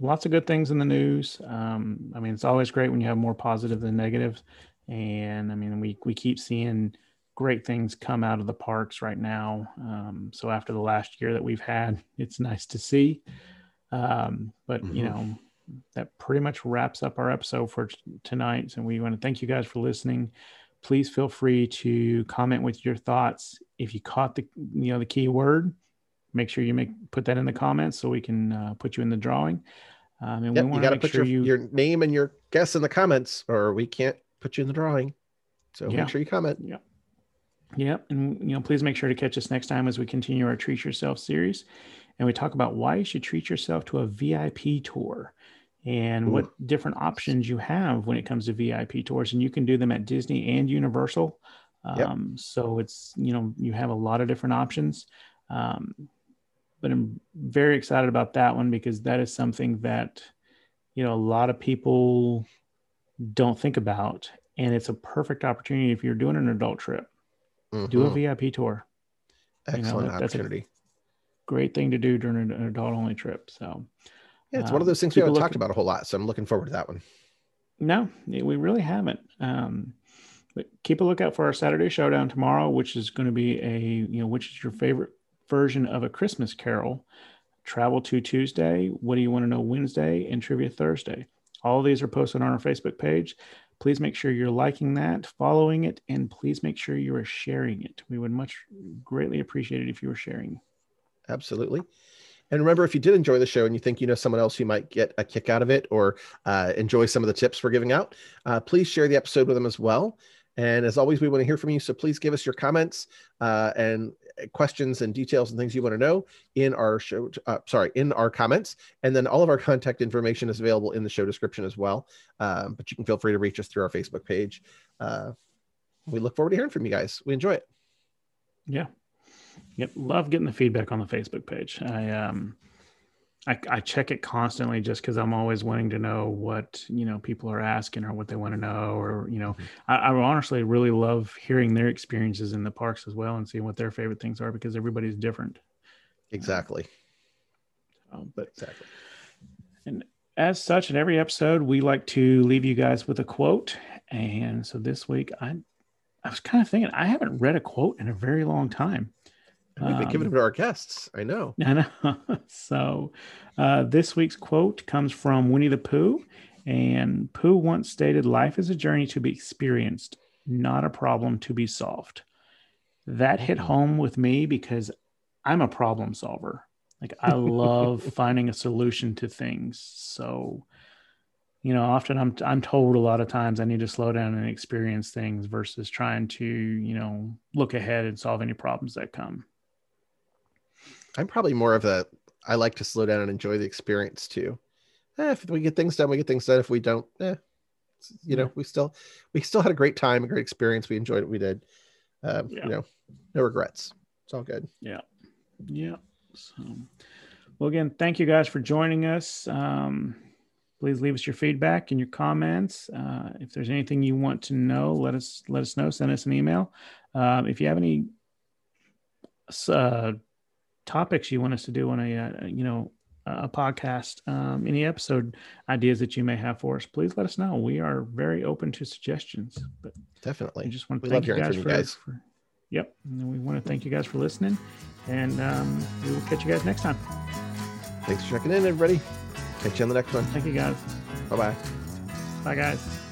lots of good things in the news. Um, I mean, it's always great when you have more positive than negative. And I mean, we, we keep seeing great things come out of the parks right now. Um, so after the last year that we've had, it's nice to see. Um, but mm-hmm. you know, that pretty much wraps up our episode for t- tonight. And we want to thank you guys for listening. Please feel free to comment with your thoughts. If you caught the you know the key word, make sure you make put that in the comments so we can uh, put you in the drawing. Um, and yep, we you got to put sure your, you... your name and your guess in the comments, or we can't put you in the drawing. So yeah. make sure you comment. Yeah. Yeah, and you know, please make sure to catch us next time as we continue our Treat Yourself series, and we talk about why you should treat yourself to a VIP tour, and Ooh. what different options you have when it comes to VIP tours, and you can do them at Disney and Universal. Yep. Um, so it's you know you have a lot of different options, um, but I'm very excited about that one because that is something that you know a lot of people don't think about, and it's a perfect opportunity if you're doing an adult trip mm-hmm. do a mm-hmm. VIP tour. Excellent you know, opportunity. great thing to do during an adult only trip. So, yeah, it's um, one of those things we haven't talked about a whole lot. So I'm looking forward to that one. No, we really haven't. Um, but keep a lookout for our Saturday showdown tomorrow, which is going to be a you know which is your favorite version of a Christmas Carol. Travel to Tuesday. What do you want to know Wednesday and Trivia Thursday? All these are posted on our Facebook page. Please make sure you're liking that, following it, and please make sure you are sharing it. We would much greatly appreciate it if you were sharing. Absolutely. And remember, if you did enjoy the show and you think you know someone else who might get a kick out of it or uh, enjoy some of the tips we're giving out, uh, please share the episode with them as well. And as always, we want to hear from you. So please give us your comments uh, and questions and details and things you want to know in our show uh, sorry in our comments. And then all of our contact information is available in the show description as well. Um, but you can feel free to reach us through our facebook page. Uh, we look forward to hearing from you guys. We enjoy it. Yeah. Yep. Love getting the feedback on the facebook page. I um I, I check it constantly just because I'm always wanting to know what you know people are asking or what they want to know or you know mm-hmm. I, I, honestly really love hearing their experiences in the parks as well and seeing what their favorite things are because everybody's different. Exactly. Um, but exactly. And as such, in every episode, we like to leave you guys with a quote. And so this week, I I was kind of thinking I haven't read a quote in a very long time. We've been giving them to our guests. I know. I know. so, uh, this week's quote comes from Winnie the Pooh. And Pooh once stated, Life is a journey to be experienced, not a problem to be solved. That hit mm-hmm. home with me because I'm a problem solver. Like, I love finding a solution to things. So, you know, often I'm, I'm told a lot of times I need to slow down and experience things versus trying to, you know, look ahead and solve any problems that come. I'm probably more of a I like to slow down and enjoy the experience too. Eh, if we get things done, we get things done. If we don't, eh, you know, we still we still had a great time, a great experience. We enjoyed what we did. Um, yeah. You know, no regrets. It's all good. Yeah, yeah. So, well, again, thank you guys for joining us. Um, please leave us your feedback and your comments. Uh, if there's anything you want to know, let us let us know. Send us an email. Um, if you have any uh, topics you want us to do on a, uh, you know a podcast um, any episode ideas that you may have for us please let us know. We are very open to suggestions but definitely. we just want to we thank you guys, for, guys. For, yep and we want to thank you guys for listening and um, we will catch you guys next time. Thanks for checking in everybody. Catch you on the next one. Thank you guys. Bye bye bye guys